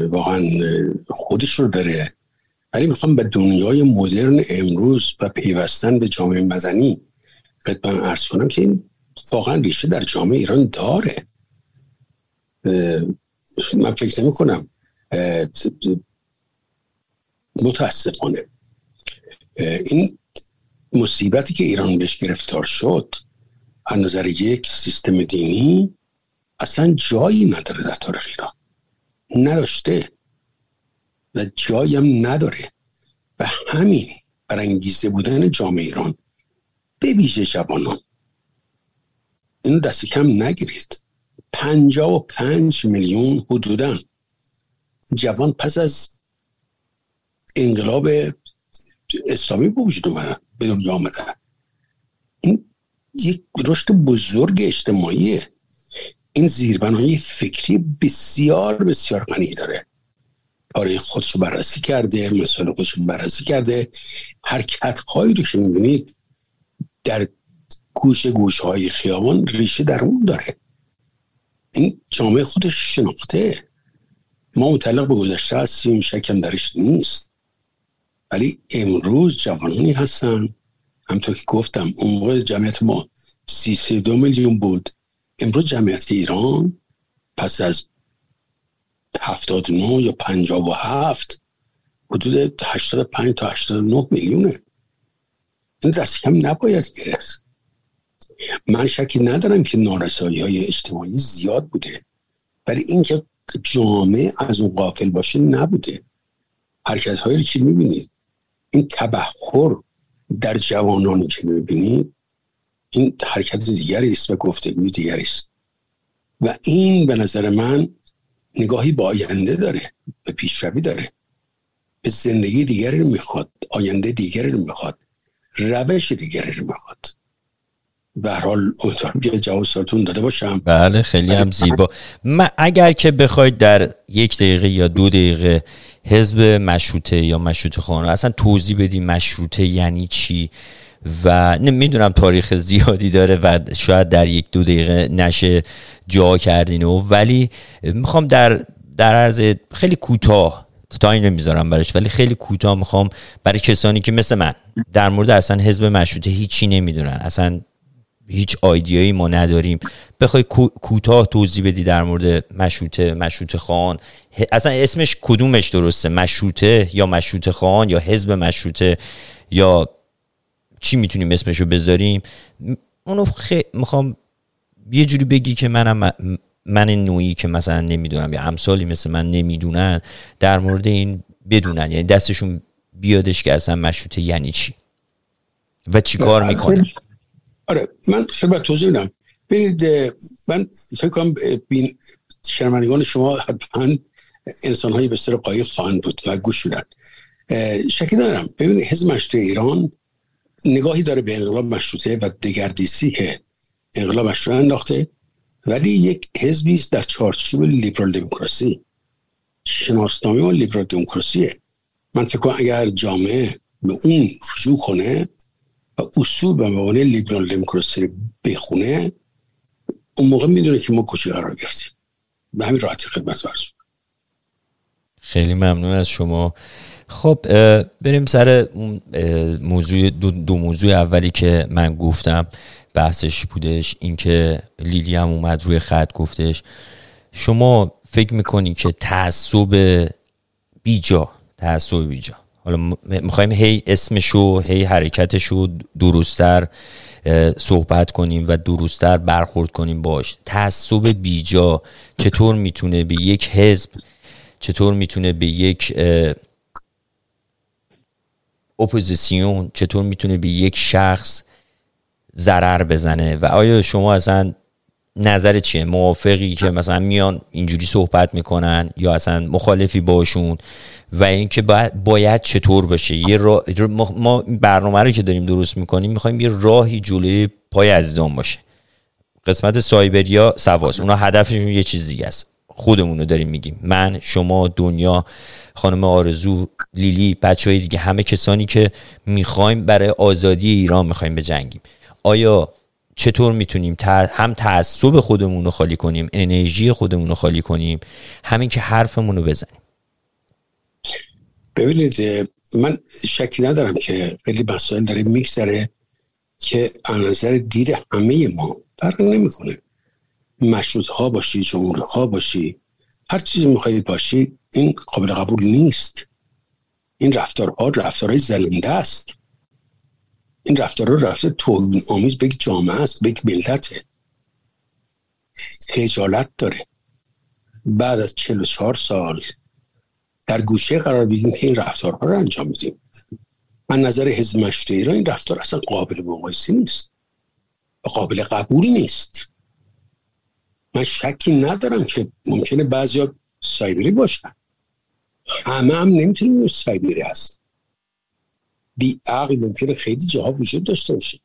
واقعا خودش رو داره. ولی می‌خوام به دنیای مدرن امروز و پیوستن به جامعه مدنی خدمت ارز کنم که این واقعا ریشه در جامعه ایران داره. من فکر نمی کنم متاسفانه. این مصیبتی که ایران بهش گرفتار شد از نظر یک سیستم دینی اصلا جایی نداره در تاریخ ایران. نداشته و جایی هم نداره. و همین برانگیزه بودن جامعه ایران به ویژه جوانان. اینو دست کم نگیرید. پنجا و پنج میلیون حدودا جوان پس از انقلاب اسلامی به وجود اومدن. به دنیا آمدن. این یک رشد بزرگ اجتماعیه. این زیربنای فکری بسیار بسیار غنی داره. تاریخ خودش رو بررسی کرده مسائل خودش رو بررسی کرده. حرکت هایی رو که می‌بینید در گوش گوش های خیابان ریشه در اون داره. این جامعه خودش شناخته. ما متعلق به گذشته هستیم شکم درش نیست. ولی امروز جوانانی هستن. همطور که گفتم اون موقع جمعیت ما سی سی دو میلیون بود. امروز جمعیت ایران پس از هفتاد نو یا پنجاب و هفت حدود هشتاد پنج تا هشتاد نه میلیونه. این دست کم نباید گرفت. من شکی ندارم که نارسایی های اجتماعی زیاد بوده. ولی اینکه جامعه از اون قافل باشه نبوده. حرکت هایی رو که می‌بینید این تبهر در جوانانی که می‌بینید این حرکت دیگری است و گفتگوی دیگری است. و این به نظر من نگاهی به آینده داره به پیشروی داره. به زندگی دیگری رو می‌خواد آینده دیگری رو می‌خواد روش دیگری رو می‌خواد. به حال امیدوارم که جواب سالتون داده باشم. بله خیلی هم زیبا. من اگر که بخواید در یک دقیقه یا دو دقیقه حزب مشروطه یا مشروطه خانه اصلا توضیح بدی مشروطه یعنی چی؟ و نمی‌دونم تاریخ زیادی داره و شاید در یک دو دقیقه نشه جا کردین و ولی می‌خوام در در عرض خیلی کوتاه تا این نمی‌ذارم برش ولی خیلی کوتاه می‌خوام برای کسانی که مثل من در مورد اصلا حزب مشروطه هیچی نمی‌دونن اصلا هیچ آیدیایی ما نداریم. بخوای کوتاه توضیح بدی در مورد مشروطه مشروطه خان. اصلا اسمش کدومش درسته؟ مشروطه یا مشروطه خان یا حزب مشروطه یا چی می‌تونیم اسمشو بذاریم؟ اونو خی... می‌خوام یه جوری بگی که منم من نوعی که مثلا نمی‌دونم یا امثالی مثل من نمی‌دونن در مورد این بدونن. یعنی دستشون بیادش که اصلا مشروطه یعنی چی و چی کار می‌کنه آره من خیلی توضیح بدم. ببینید من فکر کنم بین شرمندگان شما حتما انسان های بسیار قایق خواهند بود و گوش بدن شکی ندارم. ببینید حزب مشروطه ایران نگاهی داره به انقلاب مشروطه و دگردیسی که انقلاب مشروطه انداخته ولی یک حزبی است در چارچوب لیبرال دموکراسی. شناسنامه و لیبرال دموکراسیه. من فکر کنم اگر جامعه به اون رجوع کنه و اصول به مبانی لیبرال دموکراسی رو بخونه اون موقع می‌دونه که ما کجا قرار گرفتیم. به همین راحتی خدمت ورز خیلی ممنون از شما. خب بریم سر موضوع دو, دو موضوع اولی که من گفتم. بحثش بودش اینکه لیلی هم اومد روی خط گفتش شما فکر می‌کنی که تعصب بیجا تعصب بیجا حالا می‌خوایم هی اسمشو هی حرکتشو درستتر صحبت کنیم و درستتر برخورد کنیم باش. تعصب بیجا چطور می‌تونه به یک حزب چطور می‌تونه به یک اپوزیسیون چطور می‌تونه به یک شخص ضرر بزنه؟ و آیا شما اصلا نظر چیه؟ موافقی که مثلا میان اینجوری صحبت می‌کنن یا اصلا مخالفی باشون و اینکه باید, باید چطور باشه؟ یه راه ما برنامه رو که داریم درست می‌کنیم می‌خوایم یه راهی جلوی پای عزیزان باشه. قسمت سایبریا سواس. اونا هدفشون یه چیز دیگه است. خودمون رو داریم میگیم. من شما دنیا خانم آرزو لیلی بچه های دیگه همه کسانی که می‌خوایم برای آزادی ایران می‌خوایم بجنگیم. آیا چطور می‌تونیم هم تعصب خودمون رو خالی کنیم انرژی خودمون رو خالی کنیم همین که حرفمون رو بزنیم. ببینید من شکی ندارم که خیلی مسائل داره میگذره که نظر دید همه ما فرق نمی‌کنه. مشروط ها باشی جمهوری ها باشی هر چیزی می‌خواهید باشی این قابل قبول نیست. این رفتارها رفتارهای زلنده است. این رفتار توهین آمیز به جامعه است به ملته خجالت داره. بعد از 44 سال در گوشه قرار بگیریم که این رفتارها رو انجام میدیم. من نظر حزب مشروطه ایران این رفتار اصلا قابل مقایسه نیست. و قابل قبول نیست. من شکی ندارم که ممکنه بعضی سایبری باشن. همه هم نمی‌تونیم سایبری هست بی عقل ممکنه خیلی جاها وجود داشته باشه.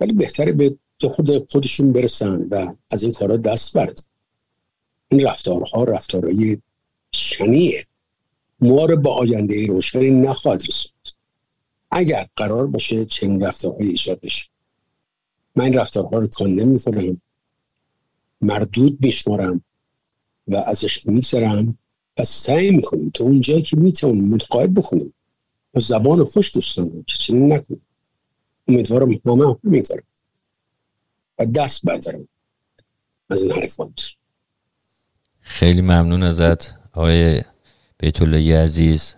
ولی بهتره به خود خودشون برسن و از این کارا دست برد این رفتارها رفتارهای شنیه. ما رو با آینده روشنی نخواهد رسوند. اگر قرار باشه چنین رفتارهای ایجاد بشه. من این رفتارها رو کان نمی‌کنم مردود میشمارم و ازش میگذرم و سعی می‌کنیم تا اونجایی که می‌تونیم متقاعد بکنیم و زبان خوش دوستان که چنین نکنیم امیدوارم همه همین و دست بردارم از این حرفات خیلی ممنون ازت آقای بیت عزیز.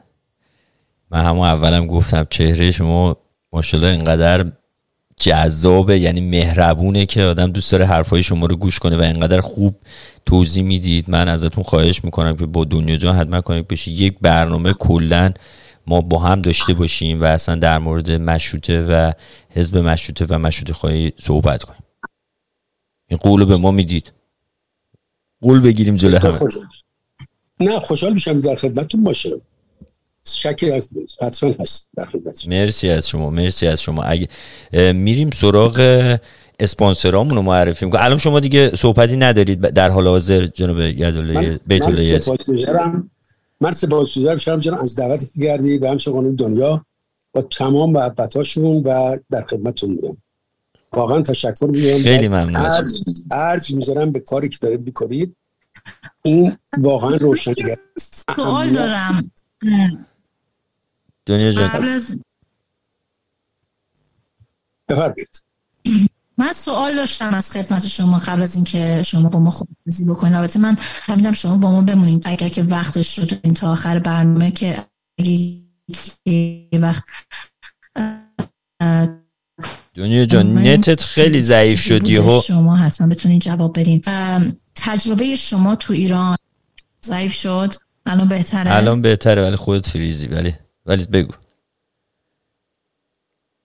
من همون اولم گفتم چهره شما ماشاءالله اینقدر جذابه یعنی مهربونه که آدم دوست داره حرفای شما رو گوش کنه و اینقدر خوب توضیح می‌دید. من ازتون خواهش می‌کنم که با دنیا جان حتما کنید بشه یک برنامه کلا ما با هم داشته باشیم و اصلا در مورد مشروطه و حزب مشروطه و مشروطه خواهی صحبت کنیم. این قول به ما می‌دید. قول بگیریم جلو همه. نه خوشحال میشم در خدمتتون باشه. شکی از حتما هست در خدمت مرسی از شما مرسی از شما. اگه میریم سراغ اسپانسرامون رو معرفی می‌کنم الان شما دیگه صحبتی ندارید در حال حاضر جناب یدالله بیت الله من سپاسگزارم شما جناب از دعوتی که کردید و همچنین دنیا با تمام محبتاشون و در خدمتتون میگم. واقعا تشکر میگم خیلی ممنون. ارج می‌ذارم به کاری که دارید می‌کنید. این واقعا روشنگر سوال دارم. دنیا جان. بفرمایید. من سوال داشتم از خدمت شما قبل از اینکه شما با ما خداحافظی بکنید. البته من فهمیدم شما با ما بمونید. اگر که وقتش شد این تا آخر برنامه که وقت دنیا جان نتت خیلی ضعیف شدی ها شما؟ حتما بتونید جواب بدین. تجربه شما تو ایران ضعیف شد؟ الان بهتره؟ الان بهتره ولی خودت فریزی ولی ولی بگو.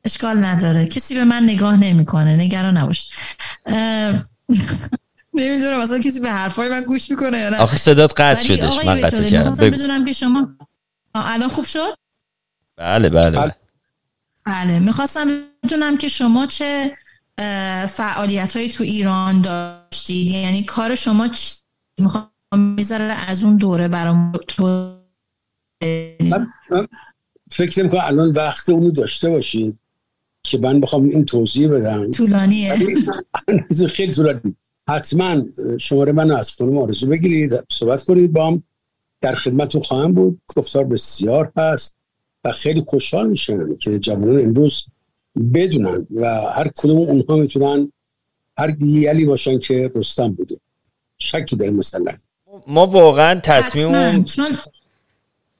اشکال نداره. کسی به من نگاه نمی‌کنه. نگران نباش. نمی‌دونم مثلا کسی به حرفای من گوش می‌کنه یا نه. آخه صدات قطع شدش. من قطع کردم. بدونم که شما الان خوب شد؟ بله بله بله, بله. می‌خواستم بدونم که شما چه فعالیت هایی تو ایران داشتید؟ یعنی کار شما چی؟ می‌خوام می‌ذاره از اون دوره برام تو فکر می‌کنم الان وقت اونو داشته باشید. که من بخوام این توضیح بدم. طولانیه. خیلی طولانی حتما شماره من از خانم آرزو بگیرید صحبت کنید با هم. در خدمتتون خواهم بود. گفتار بسیار هست و خیلی خوشحال میشن که جوانان امروز بدونن و هر کدوم اونها می‌تونن هر یلی باشن که رستم بوده. شکی در مثلا. ما واقعا تصمیم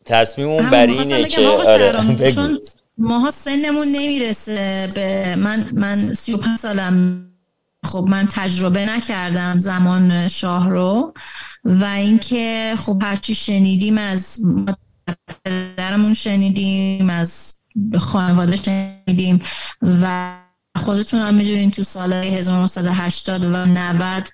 تصمیممون بر اینه که آره چون ماها سنمون نمی‌رسه به من من 35 سالم. خب من تجربه نکردم زمان شاه رو و اینکه خب هرچی شنیدیم از درمون شنیدیم از خانواده شنیدیم و خودتون هم می‌دونین تو سال 1980 و 90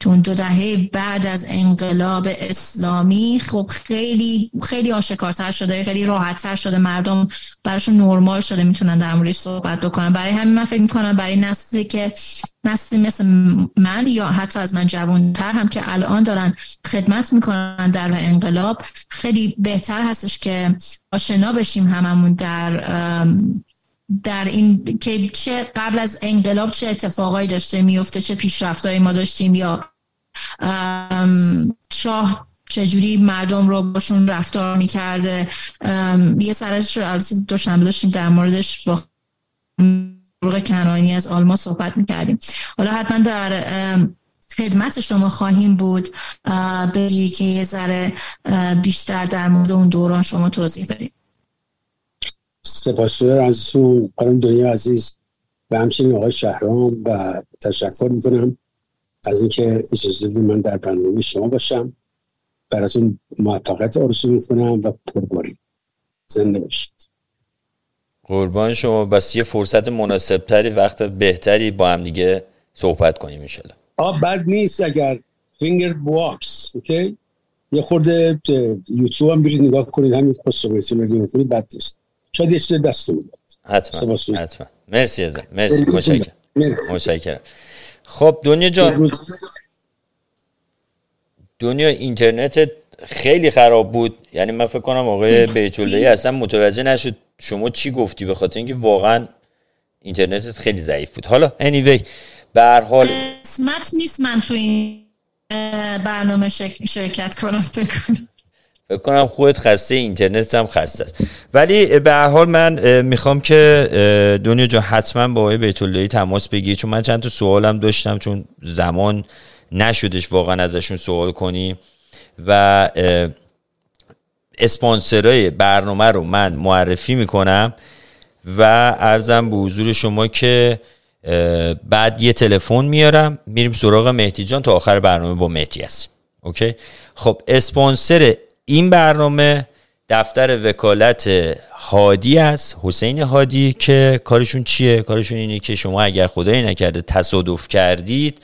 تو دو دهه بعد از انقلاب اسلامی خب خیلی خیلی آشکارتر شده خیلی راحتتر شده. مردم براشون نرمال شده می‌تونن در موردش صحبت بکنن. برای همین من فکر می‌کنم برای نسلی که نسلی مثل من یا حتی از من جوانتر هم که الان دارن خدمت می‌کنن در انقلاب خیلی بهتر هستش که آشنا بشیم هممون در در این که چه قبل از انقلاب چه اتفاقایی داشته میفته چه پیشرفتهایی ما داشتیم یا شاه چجوری مردم رو باشون رفتار می‌کرده. یه سرش رو دوشنبه داشتیم در موردش با فروغ کنانی از آلما صحبت می‌کردیم. حالا حتما در خدمت شما خواهیم بود. بگی که یه ذره بیشتر در مورد اون دوران شما توضیح بدیم سپاسگزار ازتون خانم دنیا عزیز و همچنین آقای شهرام و تشکر می‌کنم از اینکه اجازه بدید من در برنامه شما باشم. براتون موفقیت آرزو می‌کنم و پرباری. زنده باشید. قربان شما. بس یه فرصت مناسب تری وقت بهتری با هم دیگه صحبت کنیم میشله آه بد نیست اگر فینگر بواکس اوکی؟ یه خورده یوتیوب هم برید نگاه کنید همین خسرویتی رو بد نیست. شاید یه چیز دست حتما حتما. مرسی ازم مرسی. متشکرم. متشکرم. خب دنیا جان. دنیا اینترنت خیلی خراب بود. یعنی من فکر کنم آقای بیتولدهی اصلا متوجه نشد شما چی گفتی به خاطر اینکه واقعا اینترنتت خیلی ضعیف بود. حالا anyway به هر حال قسمت نیست من تو این برنامه شرکت کنم فکر کنم. فکر کنم خودت خسته اینترنت هم خسته است. ولی به هر حال من می‌خوام که دنیا جا حتما با آقای بیت تماس بگیری چون من چند تا سوالم داشتم چون زمان نشدش واقعا ازشون سوال کنیم و اسپانسرای برنامه رو من معرفی می‌کنم و ارزم به حضور شما که بعد یه تلفن میارم. میریم سراغ مهدی جان تا آخر برنامه با مهدی هستیم. اوکی؟ خب اسپانسر این برنامه دفتر وکالت هادی است حسین هادی که کارشون چیه؟ کارشون اینه که شما اگر خدایی نکرده تصادف کردید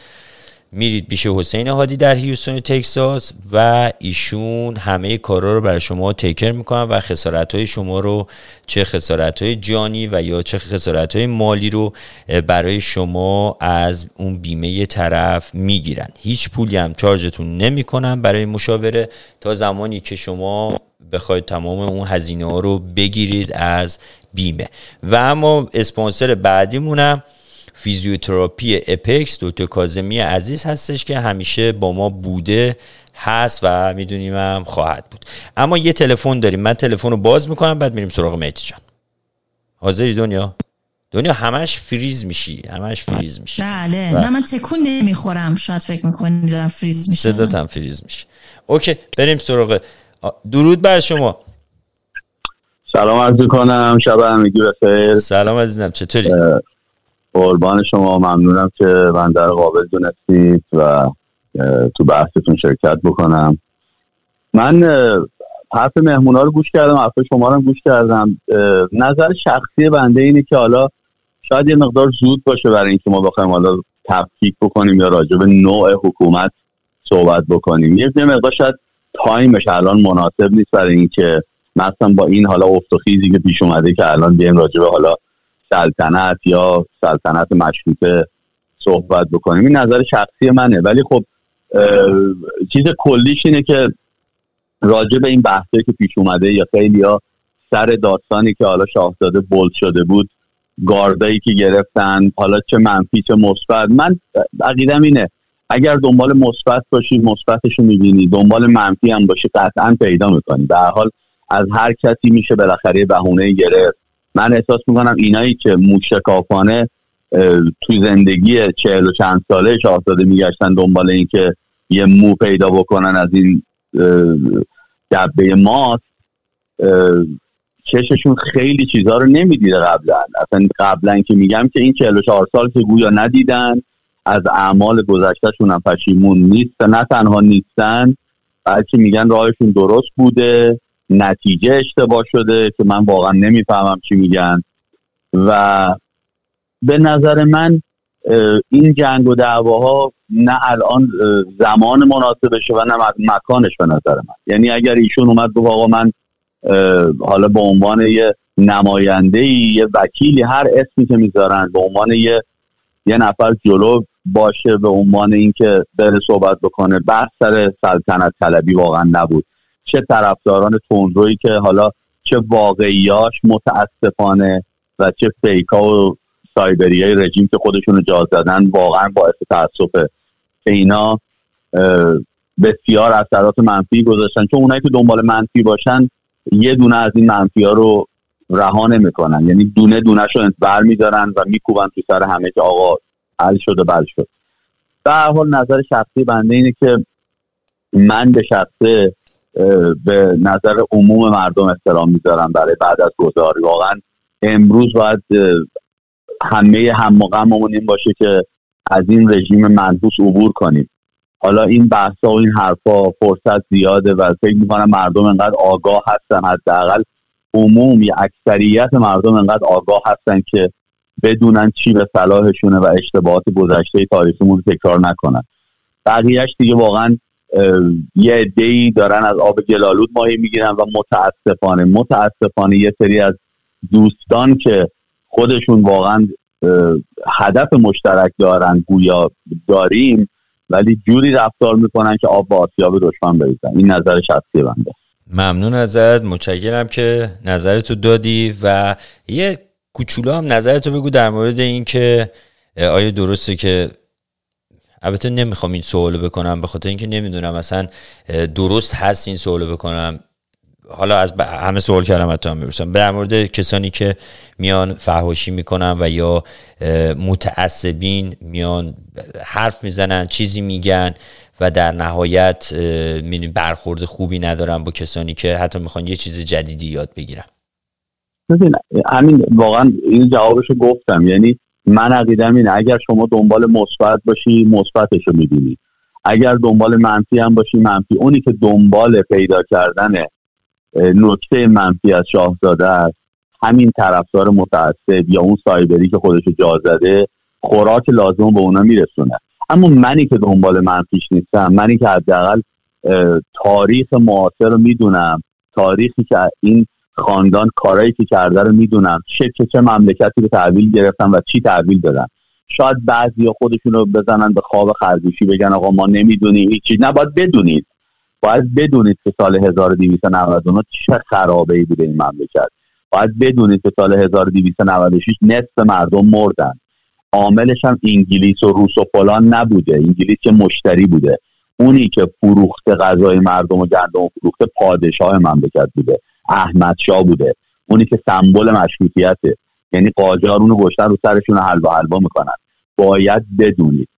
میرید پیش حسین هادی در هیوستون تکساس و ایشون همه کارا رو برای شما تیکر می‌کنن و خسارت های شما رو چه خسارت های جانی و یا چه خسارت های مالی رو برای شما از اون بیمه طرف می‌گیرن. هیچ پولی هم چارجتون نمی‌کنن برای مشاوره تا زمانی که شما بخواید تمام اون هزینه ها رو بگیرید از بیمه. و اما اسپانسر بعدیمونم فیزیوتراپی اپکس دکتر کازمی عزیز هستش که همیشه با ما بوده هست و می‌دونیم هم خواهد بود. اما یه تلفن داریم. من تلفن رو باز می‌کنم بعد میریم سراغ مهدی جان. حاضری دنیا؟ دنیا همش فریز میشی همش فریز میشی. بله. نه من تکون نمی‌خورم. شاید فکر می‌کنی دارم فریز میشه صدات هم فریز میشه. Okay بریم سراغ. درود بر شما. سلام عرض کنم شب همگی بخیر. سلام عزیزم چطوری؟ قربان شما. ممنونم که من در قابل دونستید و تو بحثتون شرکت بکنم. من حرف مهمونا رو گوش کردم حرف شما رو گوش کردم. نظر شخصی بنده اینه که حالا شاید یه مقدار زود باشه برای اینکه ما بخوایم حالا تفکیک بکنیم یا راجع به نوع حکومت صحبت بکنیم. یه مقدار شاید time ش الان مناسب نیست برای اینکه مثلا با این حالا افت و که پیش اومده که الان بیایم راجع به حالا سلطنت یا سلطنت مشروطه صحبت بکنیم. این نظر شخصی منه. ولی خب چیز کلیش اینه که راجع به این بحثی که پیش اومده یا خیلی ها سر داستانی که حالا شاهزاده بولد شده بود گاردایی که گرفتن حالا چه منفی چه مثبت. من عقیدم اینه اگر دنبال مثبت باشی مثبتش رو می‌بینی. دنبال منفی هم باشی قطعا پیدا می‌کنی. به حال از هر کسی میشه بالاخره بهونه گرفت. من احساس می‌کنم اینایی که موشکافانه تو زندگی چهل و چند ساله شاهزاده میگشتن دنبال اینکه یه مو پیدا بکنن از این دبه ماست چششون خیلی چیزها رو نمی‌دیده قبلا. اصلا قبلا که میگم که این 44 سال که گویا ندیدن از اعمال گذشتهشون هم پشیمون نیست نه تنها نیستن بلکه میگن راهشون درست بوده. نتیجه اشتباه شده که من واقعا نمی‌فهمم چی میگن. و به نظر من این جنگ و دعواها نه الان زمان مناسبشه و نه مکانش به نظر من. یعنی اگر ایشون اومد گفت من حالا به عنوان یه نماینده یه وکیلی هر اسمی که می‌ذارن به عنوان یه یه نفر جلو باشه به عنوان اینکه بره صحبت بکنه بحث سر سلطنت طلبی واقعا نبود. چه طرفداران تندرویی که حالا چه واقعیاش متاسفانه و چه فیکا و سایبری های رژیم که خودشون رو جا واقعا باعث تاسفه. که اینا بسیار اثرات منفی گذاشتن. چون اونایی که دنبال منفی باشن یه دونه از این منفی ها رو رها نمی‌کنن. یعنی دونه دونه رو بر میدارن و میکوبن تو سر همه که آقا حل شده بل شد. در حال نظر شخصی بنده اینه که من به شخصه به نظر عموم مردم احترام می‌ذارم برای بعد از گذاری واقعا امروز باید همه هم این باشه که از این رژیم منحوس عبور کنیم. حالا این بحثا و این حرفا فرصت زیاده و فکر می‌کنم مردم انقدر آگاه هستن حداقل. عموم یا اکثریت مردم انقدر آگاه هستن که بدونن چی به صلاحشونه و اشتباهات گذشته تاریخمون تکرار نکنن. بقیهش دیگه واقعا یه عدهای دارن از آب گلالود ماهی می‌گیرن و متاسفانه متاسفانه یه سری از دوستان که خودشون واقعا هدف مشترک دارن گویا داریم ولی جوری رفتار می‌کنن که آب با آسیاب دشمن بریزن. این نظر شخصی بنده ممنون ازت. متشکرم که نظرتو دادی و یه کوچولو هم نظرتو بگو در مورد این که آیا درسته که البته نمی‌خوام این سوالو بکنم به خاطر اینکه نمی‌دونم مثلا درست هست این سوالو بکنم. حالا از همه سوال کردم حتی هم می‌رسم در مورد کسانی که میان فهاشی می‌کنن و یا متعصبین میان حرف می‌زنن چیزی میگن و در نهایت برخورد خوبی ندارن با کسانی که حتی می‌خوان یه چیز جدیدی یاد بگیرن. همین واقعا این جوابشو گفتم. یعنی من عقیدم اینه. اگر شما دنبال مثبت باشی مثبتش رو می‌بینی. اگر دنبال منفی هم باشی منفی. اونی که دنبال پیدا کردن نکته منفی از شاهزاده است همین طرفدار متعصب یا اون سایبری که خودش جا زده خوراک لازم به اونا میرسونه. اما منی که دنبال منفیش نیستم منی که حداقل تاریخ معاصر رو می‌دونم تاریخی که این خاندان کارایی که کرده رو می‌دونم چه چه چه مملکتی رو تحویل گرفتن و چی تحویل دادن. شاید بعضی خودشون رو بزنن به خواب خرگوشی بگن آقا ما نمی‌دونیم هیچی نباید بدونید. باید بدونید که سال 1299 چه خرابه ای بوده این مملکت. باید بدونید که سال 1296 نصف مردم مردن. عاملش هم انگلیس و روس و فلان نبوده. انگلیس که مشتری بوده. اونی که فروخت غذای مردم و گندم فروخته پادشاه مملکت بوده. احمد شاه بوده. اونی که سمبل مشروطیته. یعنی قاجار اونو گشتن رو سرشون حلوا حلوا می‌کنن. باید بدونید.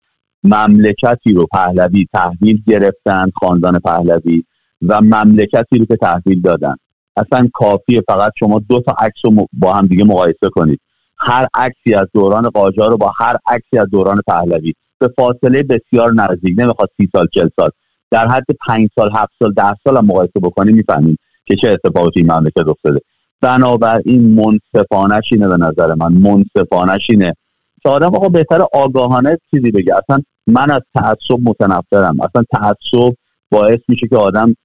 مملکتی رو پهلوی تحویل گرفتن خاندان پهلوی و مملکتی رو که تحویل دادن. اصلا کافیه. فقط شما دو تا عکس رو با هم دیگه مقایسه کنید. هر عکسی از دوران قاجار رو با هر عکسی از دوران پهلوی. به فاصله بسیار نزدیک. نمی‌خواد سی سال چل سال. در حد پنج سال هفت سال ده سال هم مقایسه بکنید می‌فهمید. که چه اتفاقاتی این مملکت افتاده. بنابراین منصفانش اینه به نظر من. منصفانش اینه. که آدم آقا بهتر آگاهانه چیزی بگه. اصلا من از تعصب متنفرم. اصلا تعصب باعث میشه که آدم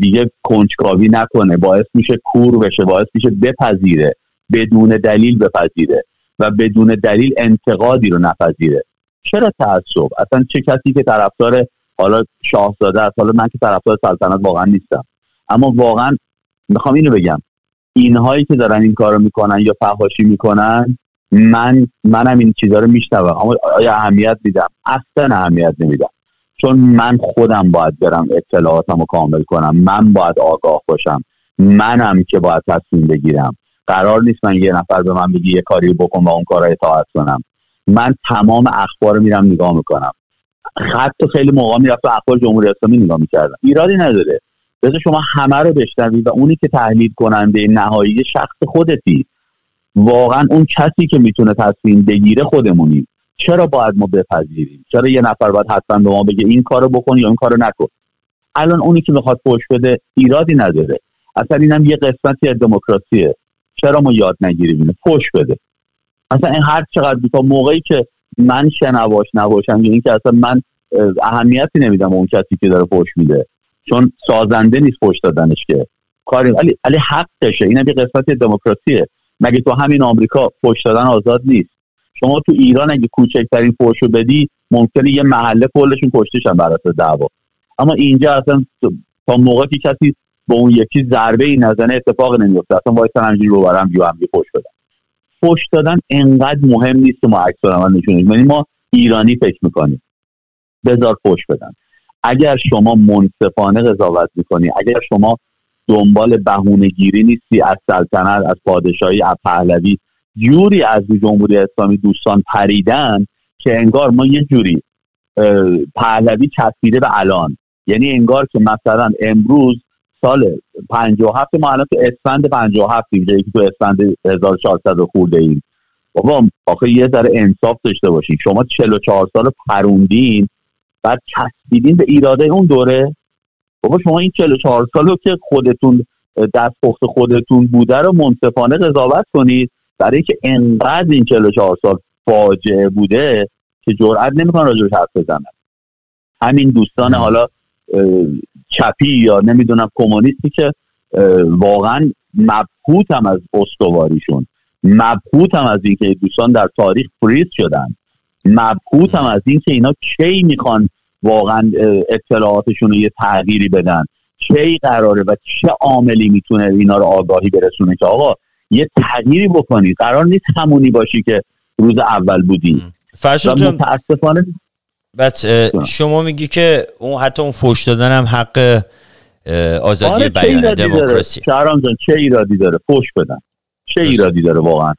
دیگه کنجکاوی نکنه. باعث میشه کور بشه. باعث میشه بپذیره. بدون دلیل بپذیره. و بدون دلیل انتقادی رو نپذیره. چرا تعصب؟ اصلا چه کسی که طرفدار حالا شاهزاده است. حالا من که طرفدار سلطنت واقعا نیستم. اما واقعا می‌خوام اینو بگم. اینهایی که دارن این کارو می‌کنن یا فحاشی می‌کنن من منم این چیزها رو میشنوم. اما آیا اهمیت میدم؟ اصلا اهمیت نمیدم. چون من خودم باید برم اطلاعاتم رو کامل کنم. من باید آگاه باشم. منم که باید تصمیم بگیرم. قرار نیست من یه نفر به من بگی یه کاری بکن و اون کار اطاعت کنم. من تمام اخبار رو میرم نگاه می‌کنم. خط خیلی موقع می‌رفت اخبار جمهوری اسلامی نگاه می‌کردم. ایرادی نداره. بذار شما همه رو بشنوید و اونی که تحلیل کننده نهایی شخص خودتی. واقعا اون کسی که می‌تونه تصمیم بگیره خودمونیم چرا باید ما بپذیریم؟ چرا یه نفر باید حتما به ما بگه این کارو بکن یا این کارو نکن؟ الان اونی که می‌خواد پشت بده ایرادی نداره. اصلا اینم یه قسمتی از دموکراسیه. چرا ما یاد نگیریم اینو؟ بده. اصلا این هر چقدر تا موقعی که من شنواش نباشم یا اینکه اصلا من اهمیتی نمیدم اون کسی که داره پشت میده. چون سازنده نیست پشت دادنش که. کاری ولی ولی حقشه. اینم یه قسمتی دموکراسیه مگه تو همین آمریکا پشت دادن آزاد نیست؟ شما تو ایران اگه کوچکترین فوشو بدی ممکنه یه محله کلشون کشتشن بر اساس دعوا. اما اینجا اصلا تا موقعی کسی به اون یکی ضربه ای نزنه اتفاق نمیفته اصلا وایسن همینجوری رو برم بیو هم پشت بدن پشت دادن انقدر مهم نیست که ما عکس نشونیم یعنی ما ایرانی فکر می‌کنیم. بذار پشت بدن. اگر شما منصفانه قضاوت می‌کنی اگر شما دنبال بهونه گیری نیستی از سلطنت از پادشاهی از پهلوی جوری از جمهوری اسلامی دوستان پریدن که انگار ما یه جوری پهلوی چسبیده به الان. یعنی انگار که مثلا امروز سال 57 ما الان تو اسفند 57 اینجا که تو اسفند 1400 خورده ایم بابا آخه یه ذره انصاف داشته باشین. شما 44 سال پروندین. بعد چسبیدین به ایراده اون دوره. بابا شما این 44 سال رو که خودتون دست پخت خودتون بوده رو منصفانه قضاوت کنید. برای اینکه انقدر این 44 سال فاجعه بوده که جرئت نمی‌کنن راجعش حرف بزنن. همین دوستان حالا چپی یا نمی‌دونم کمونیستی که واقعا مبهوت هم از استواریشون. مبهوت هم از اینکه دوستان در تاریخ فریز شدن. مبهوت هم از اینکه اینا کی می‌خوان واقعا اطلاعاتشون رو یه تغییری بدن. کی قراره و چه عاملی می‌تونه اینا رو آگاهی برسونه که آقا یه تغییری بکنید قرار نیست همونی باشی که روز اول بودی. متاسفانه بس شما میگی که اون حتی اون فوش دادن هم حق آزادی آره بیان دموکراسی. شهرام جان چه ایرادی داره؟ فوش بدن. چه ایرادی داره واقعا؟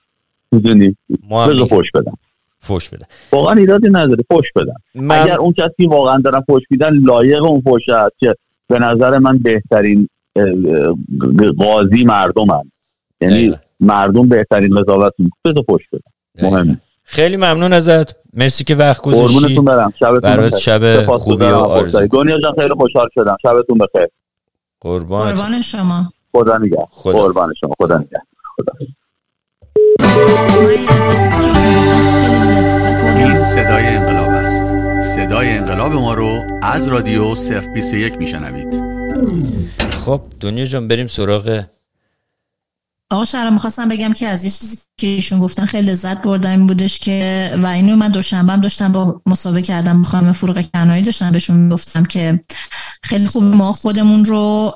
می‌دونی بذار فوش بدن. فوش بدن واقعا ایرادی نداره فوش بدن. من... اگر اون کسی واقعا دارن فوش میدن لایق اون فوش هست که به نظر من بهترین قاضی مردم هم. یعنی مردم بهترین قضاوت بذار فوش بدن. مهمه. خیلی ممنون ازت. مرسی که وقت گذاشتی. قربونتون برم. شبتون شب خوبی و آرزو. دنیا جان خیلی خوشحال شدم. شبتون بخیر. قربان. قربان شما. خدا نگه قربان شما. خدا نگه خدا. این صدای انقلاب است. صدای انقلاب ما رو از رادیو صف 21 میشنوید. خب دنیا جان بریم سراغ آقا شهرام می‌خواستم بگم که از یه چیزی که ایشون گفتن خیلی لذت بردم این بودش که و اینو من دوشنبه هم داشتم با مسابقه کردم با خانم فروغ کنایی داشتم بهشون گفتم که خیلی خوب ما خودمون رو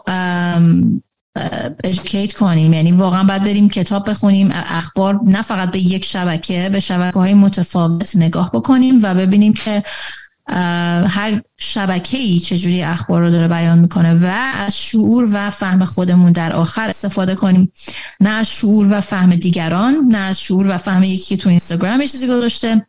ادوکیت کنیم. یعنی واقعا باید بریم کتاب بخونیم اخبار نه فقط به یک شبکه به شبکه های متفاوت نگاه بکنیم و ببینیم که هر شبکه ای چجوری اخبار رو داره بیان می‌کنه و از شعور و فهم خودمون در آخر استفاده کنیم. نه از شعور و فهم دیگران نه از شعور و فهم یکی که تو اینستاگرام یه چیزی گذاشته.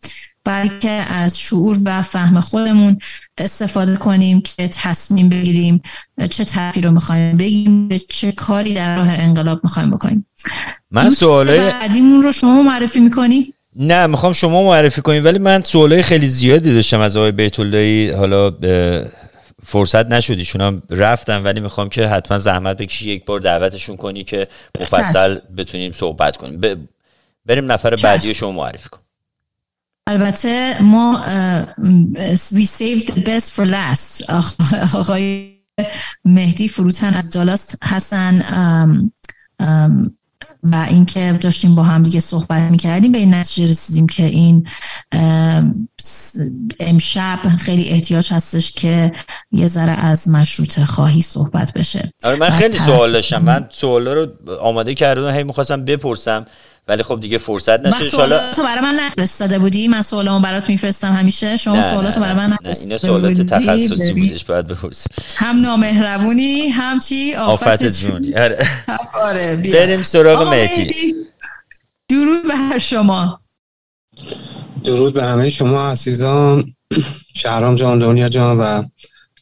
بلکه از شعور و فهم خودمون استفاده کنیم که تصمیم بگیریم چه طرفی رو می‌خوایم بگیم چه کاری در راه انقلاب می‌خوایم بکنیم. من سواله بعدیمون رو شما معرفی می‌کنی؟ نه می‌خوام شما معرفی کنیم ولی من سوالای خیلی زیادی داشتم از آقای بیت حالا فرصت نشد ایشون هم رفتن ولی می‌خوام که حتما زحمت بکشی یک بار دعوتشون کنی که مفصل بتونیم صحبت کنیم. بریم نفر بعدی شما معرفی کن البته ما we saved the best for last. آقای مهدی فروتن از جالاست هستن و اینکه داشتیم با هم دیگه صحبت می‌کردیم. به این نتیجه رسیدیم که این امشب خیلی احتیاج هستش که یه ذره از مشروط خواهی صحبت بشه. آره من خیلی سوال داشتم. من سوال رو آماده کردم. هی می‌خواستم بپرسم. ولی خب دیگه فرصت نشد. حالا تو برای من نفرستاده بودی؟ من سوالمو برات میفرستم همیشه. شما سوالاتو برای من نفرستاده این سوالات تخصصی بودش باید بپرسی هم نامهربونی هم چی؟ آفت جونی آره, آره، بریم سراغ مهدی. درود به شما. درود به همه شما عزیزان. شهرام جان دنیا جان و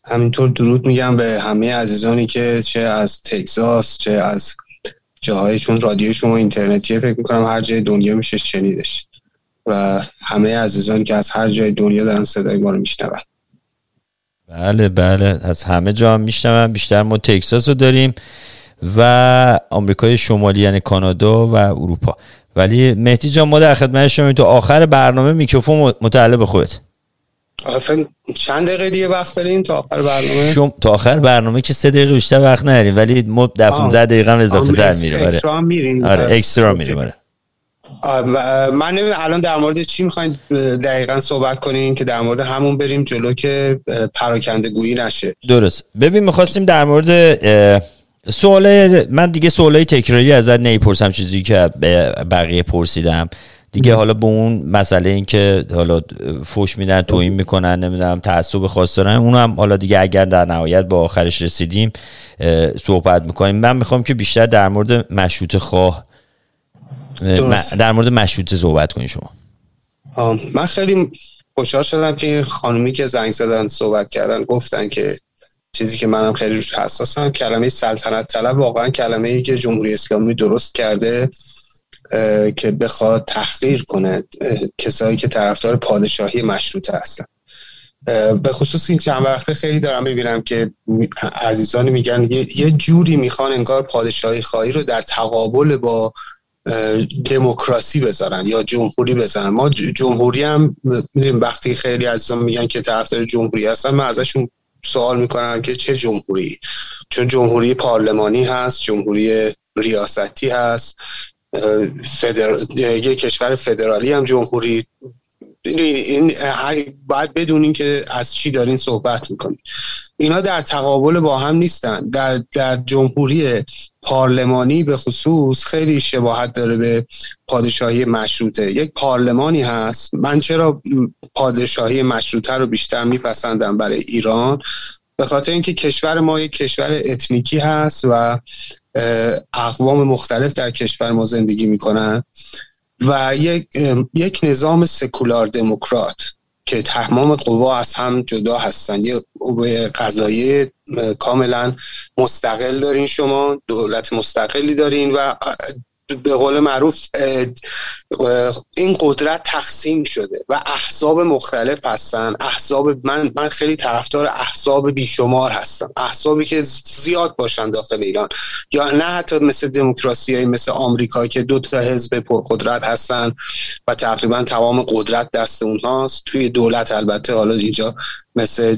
همینطور درود میگم به همه عزیزانی که چه از تگزاس چه از جاهای چون رادیو شما اینترنتیه فکر می‌کنم هر جای دنیا میشه شنیدش. و همه عزیزان که از هر جای دنیا دارن صدای ما رو میشنون. بله بله. از همه جا هم میشنون. بیشتر ما تکساس رو داریم و آمریکای شمالی یعنی کانادا و اروپا. ولی مهدی جان ما در خدمت شما تو آخر برنامه میکروفون متعلق خودت. چند دقیقه دیگه وقت داریم تا آخر برنامه؟ شم تا آخر برنامه که سه دقیقه بیشتر وقت نداریم ولی ما در 15 دقیقه هم اضافه تر میره آره. اکسترا میریم. آره اکسترا میریم آره. من الان در مورد چی می‌خواین دقیقا صحبت کنین که در مورد همون بریم جلو که پراکنده گویی نشه. درست. ببین می‌خواستیم در مورد سوال من دیگه سوالای تکراری ازت نمی‌پرسم چیزی که بقیه پرسیدم. دیگه حالا به اون مسئله این که حالا فوش میدن توهین می‌کنن نمی‌دونم تعصب خاص دارن اون هم حالا دیگه اگر در نهایت با آخرش رسیدیم صحبت می‌کنیم. من می‌خوام که بیشتر در مورد مشروط خواه در مورد مشروط صحبت کنیم شما. من خیلی خوشحال شدم که خانومی که زنگ زدن صحبت کردن گفتن که چیزی که منم خیلی روش حساسم کلمه سلطنت طلب واقعا کلمه ای که جمهوری اسلامی درست کرده. که بخواد تحقیر کنه کسایی که طرفدار پادشاهی مشروطه هستن. به خصوص این چند وقته خیلی دارم ببینم که عزیزانی میگن یه جوری می‌خوان انگار پادشاهی خواهی رو در تقابل با دموکراسی بذارن یا جمهوری بذارن. ما جمهوری هم می‌دونیم وقتی خیلی عزیزان میگن که طرفدار جمهوری هستن من ازشون سوال می‌کنم که چه جمهوری؟ چون جمهوری پارلمانی هست جمهوری ریاستی هست فدر... یه کشور فدرالی هم جمهوری. این باید بدونین که از چی دارین صحبت می‌کنین. اینا در تقابل با هم نیستن. در, در جمهوری پارلمانی به خصوص خیلی شباهت داره به پادشاهی مشروطه. یک پارلمانی هست. من چرا پادشاهی مشروطه رو بیشتر میپسندم برای ایران؟ به خاطر اینکه کشور ما یک کشور اتنیکی هست و اقوام مختلف در کشور ما زندگی می‌کنن و یک, یک نظام سکولار دموکرات که تمام قوا از هم جدا هستن. یه قضایی کاملا مستقل دارین شما دولت مستقلی دارین و به قول معروف این قدرت تقسیم شده و احزاب مختلف هستن. احزاب من من خیلی طرفدار احزاب بیشمار هستم. احزابی که زیاد باشن داخل ایران. یا نه حتی مثل دموکراسی مثل آمریکا که دو تا حزب پرقدرت هستن و تقریبا تمام قدرت دست اونهاست. توی دولت البته حالا اینجا مثل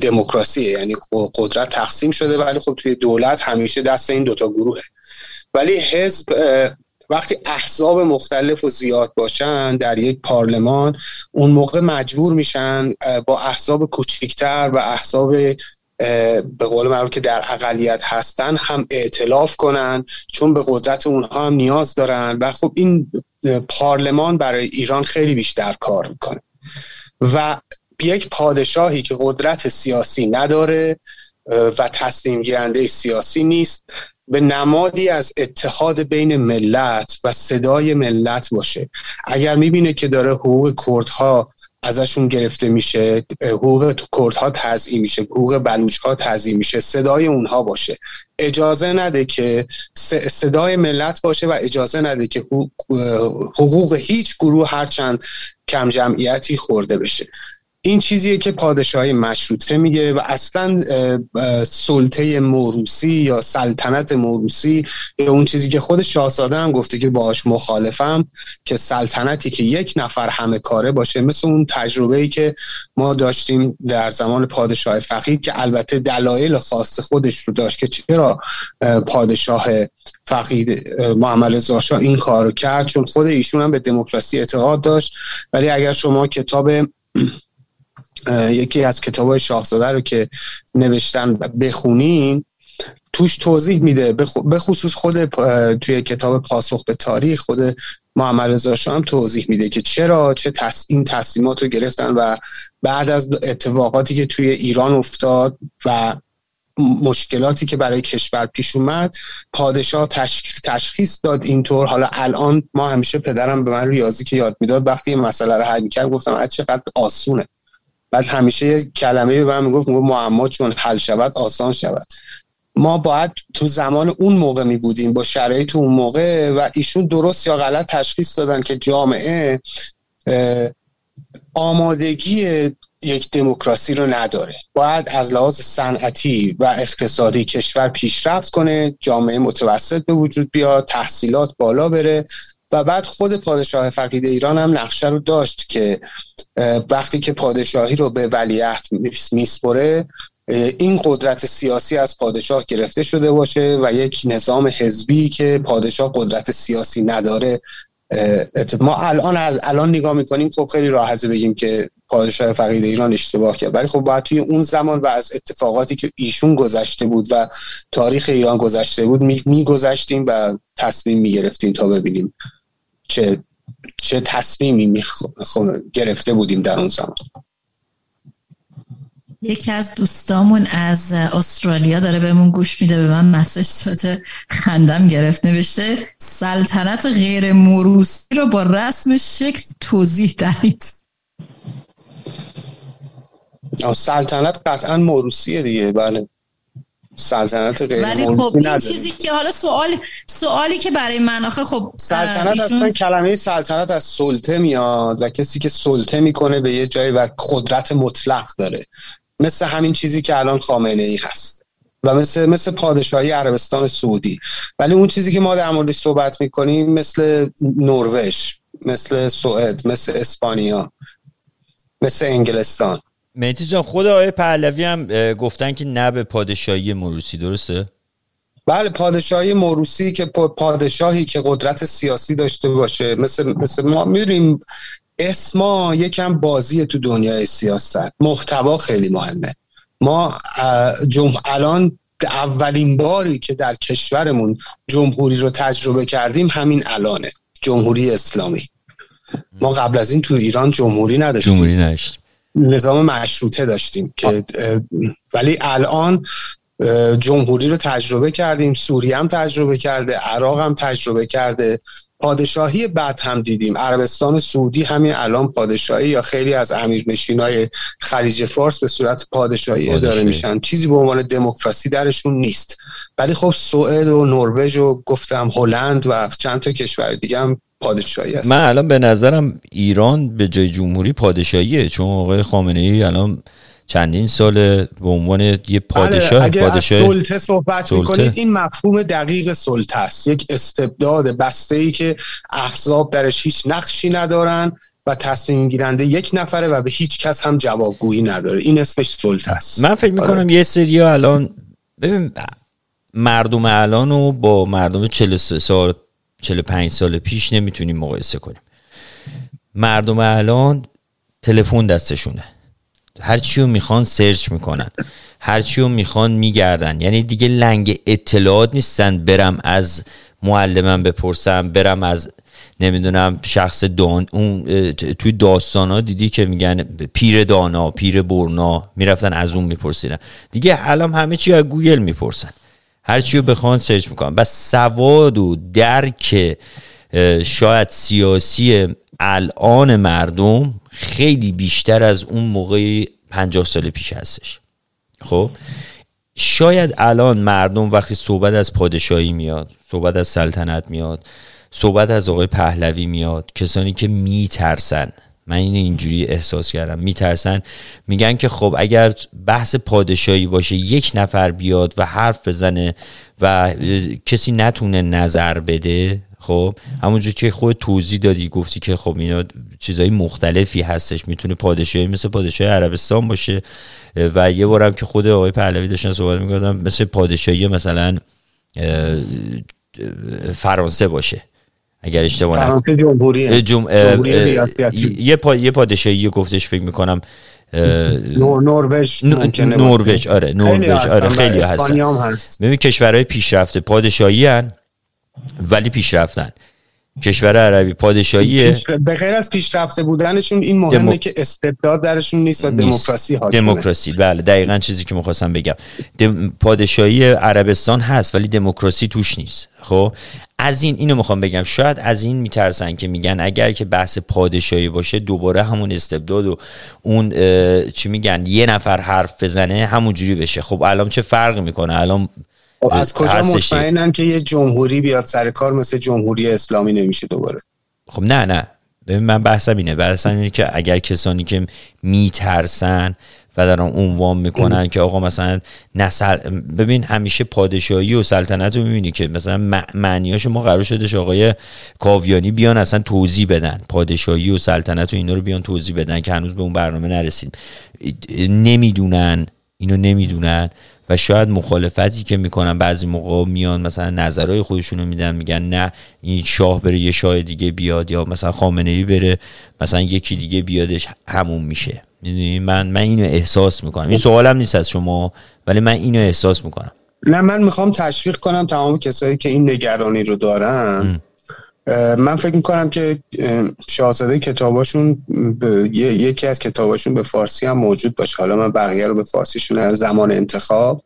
دموکراسی یعنی قدرت تقسیم شده ولی خب توی دولت همیشه دست این دوتا گروهه. ولی حزب وقتی احزاب مختلف و زیاد باشن در یک پارلمان اون موقع مجبور میشن با احزاب کوچکتر و احزاب به قول معروف که در اقلیت هستن هم اعتلاف کنن چون به قدرت اونها هم نیاز دارن. و خب این پارلمان برای ایران خیلی بیشتر کار می‌کنه. و یک پادشاهی که قدرت سیاسی نداره و تصمیم گیرنده سیاسی نیست به نمادی از اتحاد بین ملت و صدای ملت باشه. اگر می‌بینه که داره حقوق کردها ازشون گرفته میشه حقوق کردها تضییم میشه حقوق بلوچ ها تضییم میشه صدای اونها باشه. اجازه نده که صدای ملت باشه و اجازه نده که حقوق هیچ گروه هرچند کم جمعیتی خورده بشه. این چیزیه که پادشاهی مشروطه میگه و اصلا سلطه موروسی یا سلطنت موروسی یا اون چیزی که خود شاهزاده هم گفته که باهاش مخالفم که سلطنتی که یک نفر همه کاره باشه مثل اون تجربه ای که ما داشتیم در زمان پادشاه فقید که البته دلایل خاص خودش رو داشت که چرا پادشاه فقید محمد رضا این کار کرد؟ چون خود ایشون هم به دموکراسی اعتقاد داشت. ولی اگر شما کتاب یکی از کتاب شاهزاده رو که نوشتن بخونین توش توضیح میده. به خصوص خود توی کتاب پاسخ به تاریخ خود محمد رضا هم توضیح میده که چرا چه تص... این تصمیمات رو گرفتن و بعد از اتفاقاتی که توی ایران افتاد و مشکلاتی که برای کشور پیش اومد پادشاه تشخیص داد اینطور. حالا الان ما همیشه پدرم به من ریاضی که یاد می‌داد وقتی این مسئله رو حل می‌کرد گفتم چقدر آسونه. بعد همیشه کلمه به من می‌گفت معما چون حل شود آسان شود. ما باید تو زمان اون موقع می بودیم با شرایط اون موقع و ایشون درست یا غلط تشخیص دادن که جامعه آمادگی یک دموکراسی رو نداره. باید از لحاظ صنعتی و اقتصادی کشور پیشرفت کنه جامعه متوسط به وجود بیاد تحصیلات بالا بره. و بعد خود پادشاه فقید ایران هم نقشه رو داشت که وقتی که پادشاهی رو به ولیعهد میسپره این قدرت سیاسی از پادشاه گرفته شده باشه و یک نظام حزبی که پادشاه قدرت سیاسی نداره. ما الان از الان نگاه می‌کنیم خب خیلی راحت بگیم که پادشاه فقید ایران اشتباه کرد. ولی خب باید توی اون زمان و از اتفاقاتی که ایشون گذشته بود و تاریخ ایران گذشته بود میگذشتیم و تصمیم می‌گرفتیم تا ببینیم. چه چه تصمیمی گرفته بودیم در اون زمان. یکی از دوستامون از استرالیا داره بهمون گوش میده به من مسج داده. خندم گرفت نوشته سلطنت غیر موروسی رو با رسم شکل توضیح دهید. سلطنت قطعا موروسیه دیگه بله. سلطنت غیر ولی خب این چیزی که حالا سوال سوالی که برای من آخه خب سلطنت اصلا کلمه سلطنت از سلطه میاد و کسی که سلطه می‌کنه به یه جایی و قدرت مطلق داره. مثل همین چیزی که الان خامنه ای هست. و مثل مثل پادشاهی عربستان سعودی. ولی اون چیزی که ما در موردش صحبت می‌کنیم مثل نروژ مثل سوئد مثل اسپانیا مثل انگلستان. مهدی جان خود آقای پهلوی هم گفتن که نه به پادشاهی موروسی درسته؟ بله پادشاهی موروسی که پادشاهی که قدرت سیاسی داشته باشه مثل, مثل ما می‌دونیم اسما یکم بازی تو دنیای سیاست. محتوا خیلی مهمه. ما جمع الان اولین باری که در کشورمون جمهوری رو تجربه کردیم همین الانه جمهوری اسلامی. ما قبل از این تو ایران جمهوری نداشتیم. جمهوری نداشتیم. نظام مشروطه داشتیم که ولی الان جمهوری رو تجربه کردیم سوریه هم تجربه کرده عراق هم تجربه کرده پادشاهی بعد هم دیدیم عربستان سعودی همین الان پادشاهی یا خیلی از امیرنشین های خلیج فارس به صورت پادشاهی. اداره میشن. چیزی به عنوان دموکراسی درشون نیست. ولی خب سوئد و نروژ و گفتم هلند و چند تا کشور دیگه هم پادشاهی هست من الان به نظرم ایران به جای جمهوری پادشاهیه چون آقای خامنه ای الان چندین سال به عنوان یه پادشاه بله اگه پادشاه از سلطه صحبت سلطه. می‌کنید این مفهوم دقیق سلطه است یک استبداد بسته ای که احزاب درش هیچ نقشی ندارن و تصمیم گیرنده یک نفره و به هیچ کس هم جوابگویی نداره این اسمش سلطه است من فکر می‌کنم آره. یه سری الان ببین مردم الان رو با مردم 43 سال 45 سال پیش نمی‌تونیم مقایسه کنیم. مردم الان تلفن دستشونه. هرچی رو می‌خوان سرچ می‌کنن. هرچی رو می‌خوان میگردن. یعنی دیگه لنگ اطلاعات نیستن برم از معلمم بپرسم برم از نمی‌دونم شخص دان اون توی داستان ها دیدی که میگن پیر دانا پیر برنا می‌رفتن از اون میپرسیدن. دیگه الان همه چی از گوگل می‌پرسن. هرچی رو بخوان search می‌کنن و سواد و درک شاید سیاسی الان مردم خیلی بیشتر از اون موقع پنجاه سال پیش هستش. خب؟ شاید الان مردم وقتی صحبت از پادشاهی میاد صحبت از سلطنت میاد صحبت از آقای پهلوی میاد کسانی که میترسن من این اینجوری احساس کردم. میترسن. میگن که خب اگر بحث پادشاهی باشه یک نفر بیاد و حرف بزنه و کسی نتونه نظر بده خب؟ همونجور که خود توضیح دادی گفتی که خب اینا چیزای مختلفی هستش. می‌تونه پادشاهی مثل پادشاه عربستان باشه. و یه بارم که خود آقای پهلوی داشتن صحبت می‌کردم مثل پادشاهی مثلا فرانسه باشه. اگر اشتباه فرانسه جمهوریه. جم... یه, پا... یه پادشاهی گفتش فکر می‌کنم نروژ نروژ آره نروژ آره خیلی هستن. ببین کشورهای پیشرفته پادشاهی هن ولی پیشرفتن. کشور عربی پادشاهیه به غیر از پیشرفته بودنشون این مهمه دمو... که استبداد درشون نیست و دموکراسی حاکمه. دموکراسی. بله دقیقا چیزی که می‌خواستم بگم. دم... پادشاهی عربستان هست ولی دموکراسی توش نیست. خب؟ از این اینو می‌خوام بگم. شاید از این میترسن که میگن اگر که بحث پادشاهی باشه دوباره همون استبداد و اون چی میگن یه نفر حرف بزنه همون جوری بشه. خب الان چه فرقی می‌کنه؟ الان خب از کجا مطمئنن که یه جمهوری بیاد سر کار مثل جمهوری اسلامی نمیشه دوباره. خب نه نه. ببین من بحثم اینه. بحثم اینه که اگر کسانی که میترسن و دارن عنوان می‌کنن که آقا مثلا نسل ببین همیشه پادشاهی و سلطنت رو می‌بینی که مثلا معنیاش ما قرار شدش آقای کاویانی بیان اصلا توضیح بدن. پادشاهی و سلطنت و اینا رو بیان توضیح بدن که هنوز به اون برنامه نرسیم. نمی‌دونن اینو نمی‌دونن و شاید مخالفتی که می‌کنن بعضی موقع میان مثلا نظرهای خودشون رو میدن میگن نه این شاه بره یه شاه دیگه بیاد یا مثلا خامنه ای بره مثلا یکی دیگه بیادش همون میشه. می‌دونی؟ من من اینو احساس می‌کنم. این سوالم نیست از شما ولی من اینو احساس می‌کنم. نه من می‌خوام تشویق کنم تمام کسایی که این نگرانی رو دارن. من فکر می‌کنم که شاهزاده کتاباشون یکی از کتاباشون به فارسی هم موجود باشه. حالا من بقیه رو به فارسیشون زمان انتخاب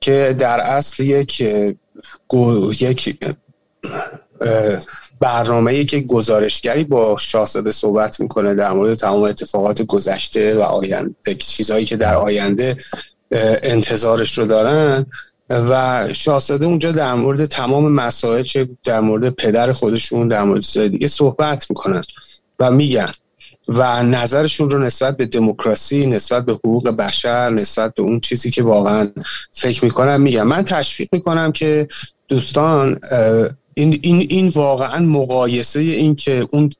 که در اصل یک یک برنامه که گزارشگری با شاهزاده صحبت می‌کنه در مورد تمام اتفاقات گذشته و آینده چیزهایی که در آینده انتظارش رو دارن و شاهزاده اونجا در مورد تمام مسائل چه در مورد پدر خودشون در مورد چیزهای دیگه صحبت می‌کنن و میگن و نظرشون رو نسبت به دموکراسی نسبت به حقوق بشر نسبت به اون چیزی که واقعا فکر می‌کنم میگن. من تشویق می‌کنم که دوستان این, این, این واقعا مقایسه این که اون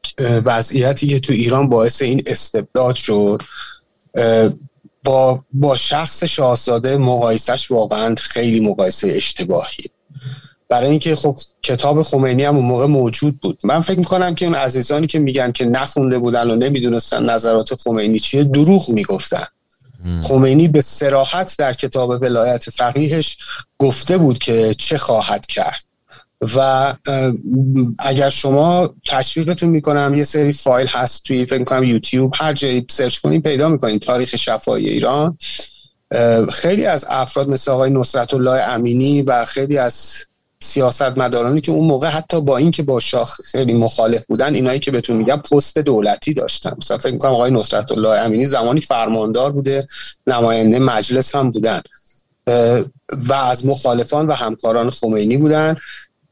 وضعیتی که تو ایران باعث این استبداد شد با با شخص شاهزاده مقایسش واقعا خیلی مقایسه اشتباهی. برای اینکه خب کتاب خمینی هم اون موقع موجود بود. من فکر می‌کنم که اون عزیزانی که میگن که نخونده بودن و نمی‌دونستن نظرات خمینی چیه دروغ می‌گفتن. خمینی به سراحت در کتاب ولایت فقیهش گفته بود که چه خواهد کرد. و اگر شما تشویقتون می‌کنم یه سری فایل هست توی فکر کنم یوتیوب هر جایی سرچ کنید پیدا می‌کنید تاریخ شفای ایران. خیلی از افراد مثل آقای نصرت الله امینی و خیلی از سیاست مدارانی که اون موقع حتی با اینکه با شاه خیلی مخالف بودن اینایی که بهتون میگم پست دولتی داشتن. مثلا فکر می‌کنم آقای نصرت الله امینی زمانی فرماندار بوده نماینده مجلس هم بودن. و از مخالفان و همکاران خمینی بودن.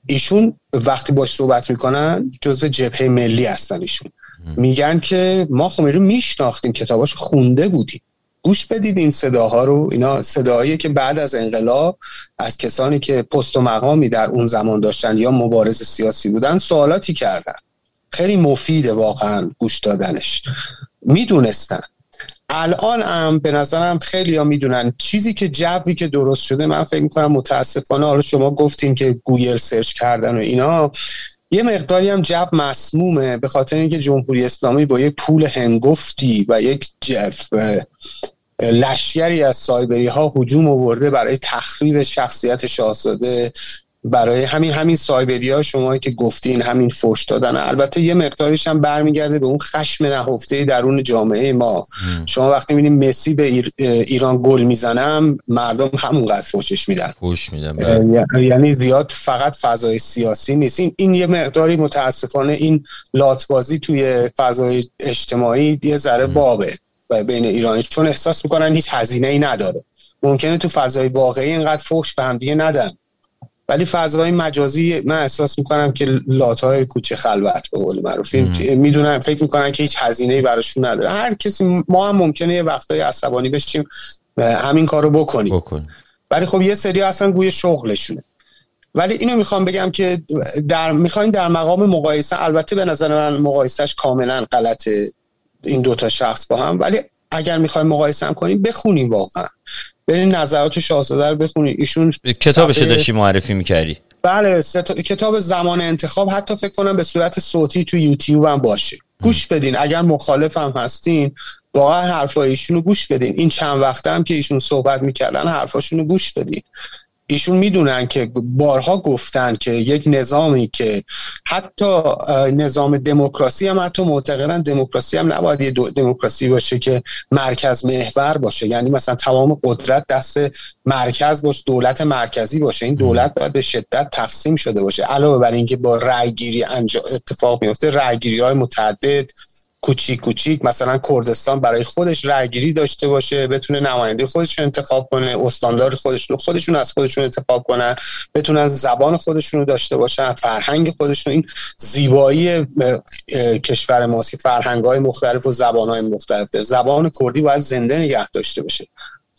ایشون وقتی باش صحبت می‌کنن جزو جبهه ملی هستن ایشون. میگن که ما خمینی رو میشناختیم کتاباش خونده بودیم. گوش بدید این صداها رو. اینا صداهایی که بعد از انقلاب از کسانی که پست و مقامی در اون زمان داشتن یا مبارز سیاسی بودن سوالاتی کردن. خیلی مفیده واقعا گوش دادنش. می‌دونستن. الان هم به نظرم خیلی ها می‌دونن. چیزی که جوی که درست شده من فکر می‌کنم متاسفانه حالا شما گفتین که گوگل search کردن و اینا یه مقداری هم جو مسمومه به خاطر اینکه جمهوری اسلامی با یک پول هنگفتی و یک جف لشکری از سایبری ها هجوم آورده برای تخریب شخصیت شاهزاده برای همین همین سایبری ها شما که گفتین همین فوش دادن. البته یه مقداریش هم برمیگرده به اون خشم نهفته درون جامعه ما. شما وقتی می‌بینید مسی به ایران گل می‌زنم مردم همونقدر فوشش میدن. فوش میدن بله. یعنی زیاد فقط فضای سیاسی نیست. این, این یه مقداری متاسفانه این لاتبازی توی فضای اجتماعی یه ذره بابه بین ایرانی. چون احساس می‌کنن هیچ هزینه ای نداره. ممکنه تو فضای واقعی اینقدر فوش به هم دیگه ندن. ولی فضای مجازی من احساس می‌کنم که لاتای کوچه خلوت به قول معروف. می‌دونن فکر می‌کنن که هیچ هزینه براشون نداره. هر کسی ما هم ممکنه یه وقتای عصبانی بشیم همین کارو بکنیم. بکن. ولی خب یه سری اصلا گوی شغلشونه. ولی اینو می‌خوام بگم که در می‌خوایم در مقام مقایسه البته به نظر من مقایسهش کاملا غلطه این دوتا شخص با هم. ولی اگر می‌خوایم مقایسه هم کنیم بخونیم واقعا. برین نظرات شاهزاده رو بخونیم. ایشون کتابش داشتی معرفی می‌کردی؟ بله کتاب زمان انتخاب. حتی فکر کنم به صورت صوتی تو یوتیوب هم باشه. گوش بدین. اگر مخالف هم هستین واقعا حرفای ایشون رو گوش بدین. این چند وقته هم که ایشون صحبت می‌کردن حرفاشون رو گوش بدین. ایشون می‌دونن که بارها گفتن که یک نظامی که حتی نظام دموکراسی هم حتی معتقدن دموکراسی هم نباید یه دموکراسی باشه که مرکز محور باشه. یعنی مثلا تمام قدرت دست مرکز باشه دولت مرکزی باشه. این دولت باید به شدت تقسیم شده باشه. علاوه بر اینکه با رأی گیری اتفاق میفته رأی گیری های متعدد کوچیک کوچیک مثلا کردستان برای خودش رأیگیری داشته باشه بتونه نماینده خودش رو انتخاب کنه استاندار خودشون خودشون از خودشون انتخاب کنن بتونن زبان خودشون رو داشته باشن فرهنگ خودشون این زیبایی کشور ماست فرهنگ های مختلف و زبان های مختلف ده. زبان کردی باید زنده نگه داشته باشه.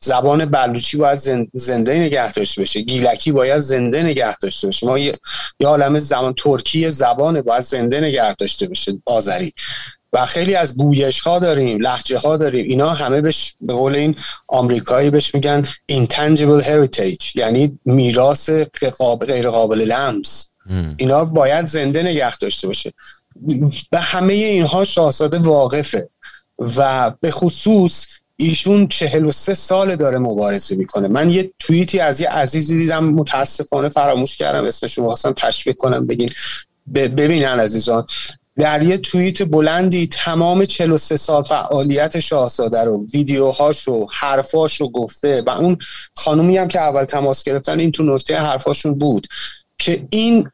زبان بلوچی باید زنده نگه داشته بشه گیلکی باید زنده نگه داشته باشه. ما یه عالم زبان ترکی زبان باید زنده نگه داشته بشه آذری. و خیلی از گویش ها داریم لحجه ها داریم. اینا همه بهش به قول این آمریکایی بهش میگن intangible heritage یعنی میراث غیر قابل لمس. اینا باید زنده نگه داشته باشه. به همه اینها شاهزاده واقفه و به خصوص ایشون چهل و سه سال داره مبارزه می‌کنه. من یه توییتی از یه عزیزی دیدم متاسفانه فراموش کردم اسمش رو خواستم تشویق کنم بگین. ببینن عزیزان. در یه توییت بلندی تمام 43 سال فعالیت شاهزاده رو ویدیوهاش رو حرفاش رو گفته و اون خانومی هم که اول تماس گرفتن این تو نکته حرفاشون بود که این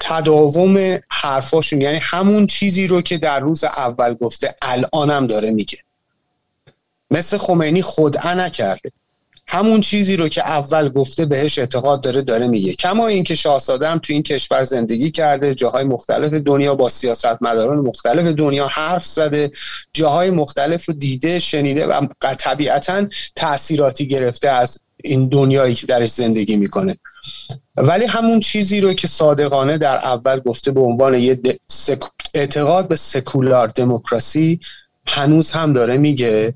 تداوم حرفاشون یعنی همون چیزی رو که در روز اول گفته الانم داره میگه. مثل خمینی خودعه نکرده. همون چیزی رو که اول گفته بهش اعتقاد داره داره میگه. کما اینکه شاهزاده هم تو این کشور زندگی کرده جاهای مختلف دنیا با سیاستمداران مختلف دنیا حرف زده جاهای مختلف رو دیده شنیده و طبیعتا تاثیراتی گرفته از این دنیایی که درش زندگی می‌کنه. ولی همون چیزی رو که صادقانه در اول گفته به عنوان یه اعتقاد به سکولار دموکراسی هنوز هم داره میگه.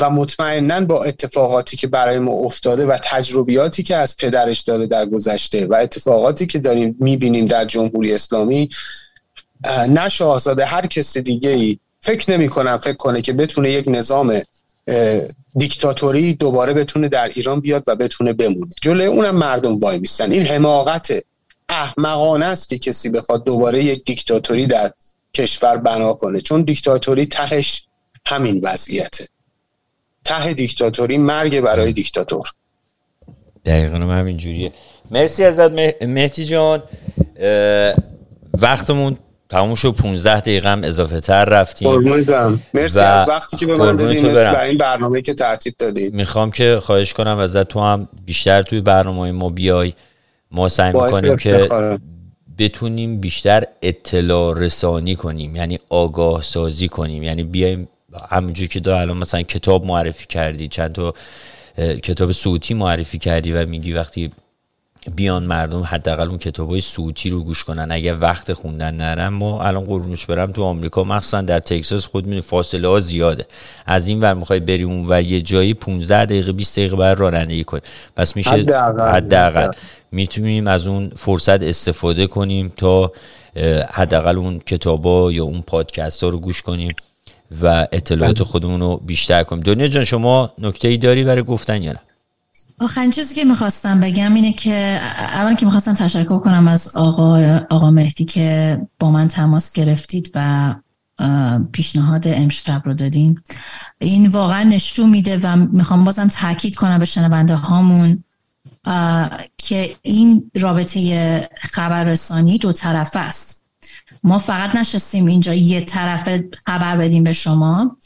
و مطمئنا با اتفاقاتی که برای ما افتاده و تجربیاتی که از پدرش داره در گذشته و اتفاقاتی که داریم می‌بینیم در جمهوری اسلامی نه شاهزاده هر کس دیگه ای فکر نمی کنم فکر کنه که بتونه یک نظام دیکتاتوری دوباره بتونه در ایران بیاد و بتونه بمونه. جلوی اونم مردم وای میستن. این حماقت احمقانه است که کسی بخواد دوباره یک دیکتاتوری در کشور بنا کنه. چون دیکتاتوری تهش همین وضعیته. ته دیکتاتوری مرگ برای دیکتاتور. دقیقا همین جوریه. مرسی ازت مهدی جان. وقتمون تموم شد 15 دقیقه هم اضافه تر رفتیم. مرسی از وقتی که به من دادیم مرسی این برنامه که ترتیب دادید. می‌خوام که خواهش کنم ازت تو هم بیشتر توی برنامه ما بیای. ما سعی می‌کنیم که بتونیم بیشتر اطلاع رسانی کنیم یعنی آگاه سازی کنیم. یعنی بیایم همونجور که دو الان مثلا کتاب معرفی کردی چند تا کتاب صوتی معرفی کردی و میگی وقتی بیان مردم حداقل اون کتاب های صوتی رو گوش کنن اگر وقت خوندن نرم ما الان قرونش برم تو آمریکا مخصوصا در تکساس خود می فاصله ها زیاده. از این ور می‌خوای بری اون و یه جایی 15 دقیقه 20 دقیقه بعد رانندگی کنی. پس میشه حداقل. می‌تونیم از اون فرصت استفاده کنیم تا حداقل اون کتابا یا اون پادکست ها رو گوش کنیم. و اطلاعات بله. خودمون رو بیشتر کنیم. دنیا جان شما نکته ای داری برای گفتن یا نه؟ آخرین چیزی که می‌خواستم بگم اینه که اول که می‌خواستم تشکر کنم از آقا, آقا مهدی که با من تماس گرفتید و پیشنهاد امشب رو دادین. این واقعا نشون میده و می‌خوام بازم تاکید کنم به شنونده هامون که این رابطه خبررسانی دو طرف است. ما فقط نشستیم اینجا یه طرف خبر بدیم به شما.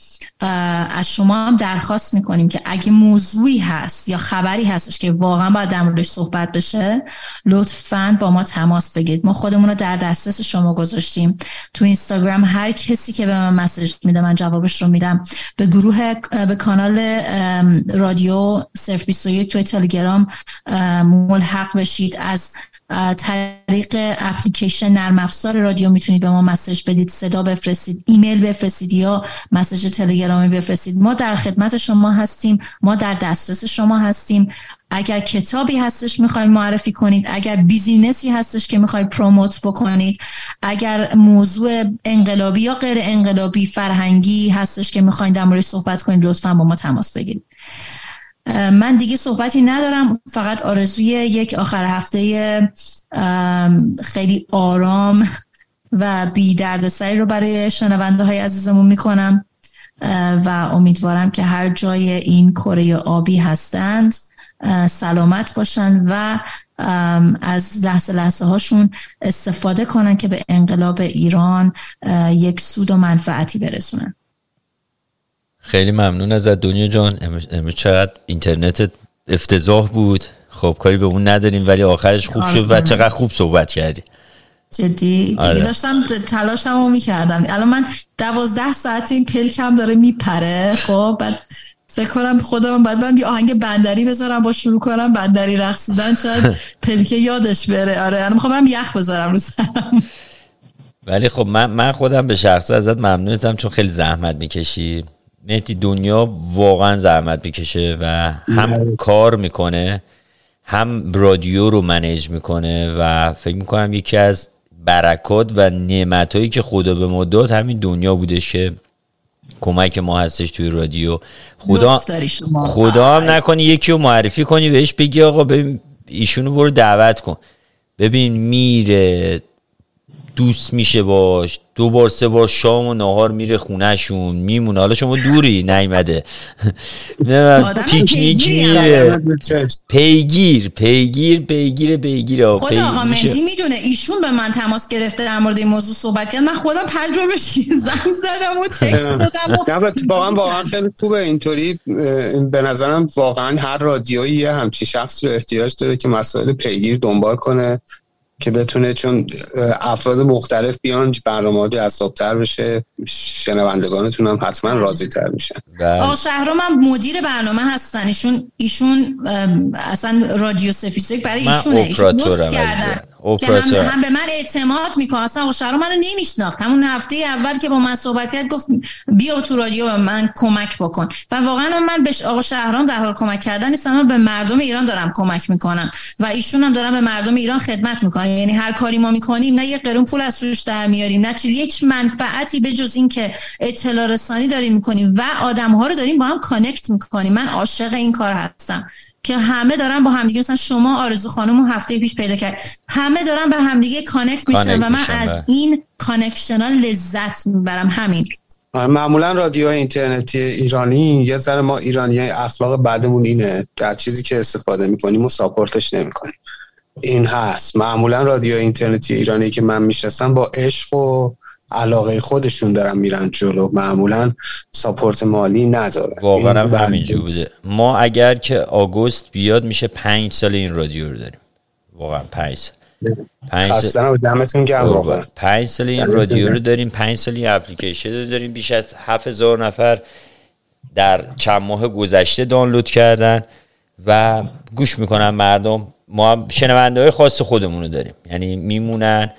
از شما هم درخواست می‌کنیم که اگه موضوعی هست یا خبری هستش که واقعا باید در موردش صحبت بشه لطفا با ما تماس بگیرید. ما خودمون رو در دسترس شما گذاشتیم. تو اینستاگرام هر کسی که به من مسیج میده من جوابش رو میدم. به گروه به کانال رادیو صرف 21 توی تلگرام ملحق بشید. از طریق اپلیکیشن نرم افزار رادیو می‌تونید به ما message بدید صدا بفرستید ایمیل بفرستید یا message تلگرامی بفرستید. ما در خدمت شما هستیم ما در دسترس شما هستیم. اگر کتابی هستش می‌خواید معرفی کنید اگر business ی هستش که می‌خواید promote بکنید اگر موضوع انقلابی یا غیر انقلابی فرهنگی هستش که می‌خواید در مورد صحبت کنید لطفا با ما تماس بگیرید. من دیگه صحبتی ندارم. فقط آرزوی یک آخر هفته خیلی آرام و بی سری رو برای شنونده های عزیزمون می‌کنم. و امیدوارم که هر جای این کره آبی هستند سلامت باشن و از لحظه لحظه هاشون استفاده کنن که به انقلاب ایران یک سود و منفعتی برسونن. خیلی ممنون ازت دنیا جان. امروز چقدر اینترنت افتضاح بود. خب کاری به اون نداریم ولی آخرش خوب شد و چقدر خوب صحبت کردی. جدی. دیگه آره. داشتم تلاشمو می‌کردم. الان من دوازده ساعت این پلکم داره میپره. خب بعد فکر کنم خودم بعد من بیا آهنگ بندری بذارم با شروع کنم بندری رقصیدن شاید پلکه یادش بره. آره الان می‌خوام یخ بذارم رو سرم. ولی خب من من خودم به شخص ازت ممنونتم چون خیلی زحمت می‌کشی. مهدی دنیا واقعا زحمت می‌کشه و هم بله. کار می‌کنه هم رادیو رو منیج می‌کنه و فکر می‌کنم یکی از برکات و نعمت که خدا به ما داد همین دنیا بوده که کمک ما هستش توی رادیو. خدا خدا هم نکنی یکی رو معرفی کنی بهش بگی آقا ببین ایشونو برو دعوت کن. ببین میره دوست میشه باش. دو بار سه بار شام و نهار میره خونهشون میمونه. حالا شما دوری نیمده پیکنیک میره. پیگیر پیگیر پیگیر پیگیر. خدا آقا مهدی می‌دونه ایشون به من تماس گرفته در مورد این موضوع صحبت کرد. من خودم پنج بار زنگ زدم و تکست دادم واقعا واقعا خیلی خوبه. اینطوری به نظرم واقعا هر رادیویی همچی شخص رو احتیاج داره که مسائل پیگیر دنبال کنه. که بتونه چون افراد مختلف بیان برنامه جذابتر بشه شنوندگانتون هم حتما راضی تر میشن. بله. آقا شهرام هم مدیر برنامه هستن. ایشون ایشون اصلا رادیو سفیسویک برای ایشونه. ایشون کردن. هم, هم, به من اعتماد می‌کنه. اصلا آقا شهرام منو نمیشناخت. همون هفته اول که با من صحبت کرد گفت بیا تو رادیو به من کمک بکن. و واقعا من به آقا شهرام در حال کمک کردن نیستم به مردم ایران دارم کمک می‌کنم. و ایشون هم دارن به مردم ایران خدمت می‌کنن. یعنی هر کاری ما می‌کنیم نه یه قرون پول از روش در میاریم نه چیزی هیچ منفعتی به جز این که اطلاع رسانی داریم می‌کنیم. و آدم ها رو داریم با هم connect می‌کنیم. من عاشق این کار هستم. که همه دارن با همدیگه مثلا شما آرزو خانم هفته پیش پیدا کرد. همه دارن به همدیگه connect میشن و من از بله. این connection ها لذت می‌برم. همین. معمولا رادیو اینترنتی ایرانی یه ذره ما ایرانی اخلاق بدمون اینه. در چیزی که استفاده می‌کنیم و support ش نمی‌کنیم. این هست. معمولا رادیو اینترنتی ایرانی که من می‌شناسم با عشق و علاقه خودشون دارن میرن جلو معمولا ساپورت مالی نداره واقعا هم همینجور بوده. ما اگر که آگوست بیاد میشه پنج سال این رادیو رو داریم. واقعا پنج سال. پنج سال. دمتون گرم واقعا. پنج سال این رادیو رو داریم. پنج سال این اپلیکیشن رو داریم. بیش از هفت هزار نفر در چند ماه گذشته دانلود کردن و گوش می‌کنن مردم. ما شنونده های خاص خودمون رو داریم. یعنی میمونن.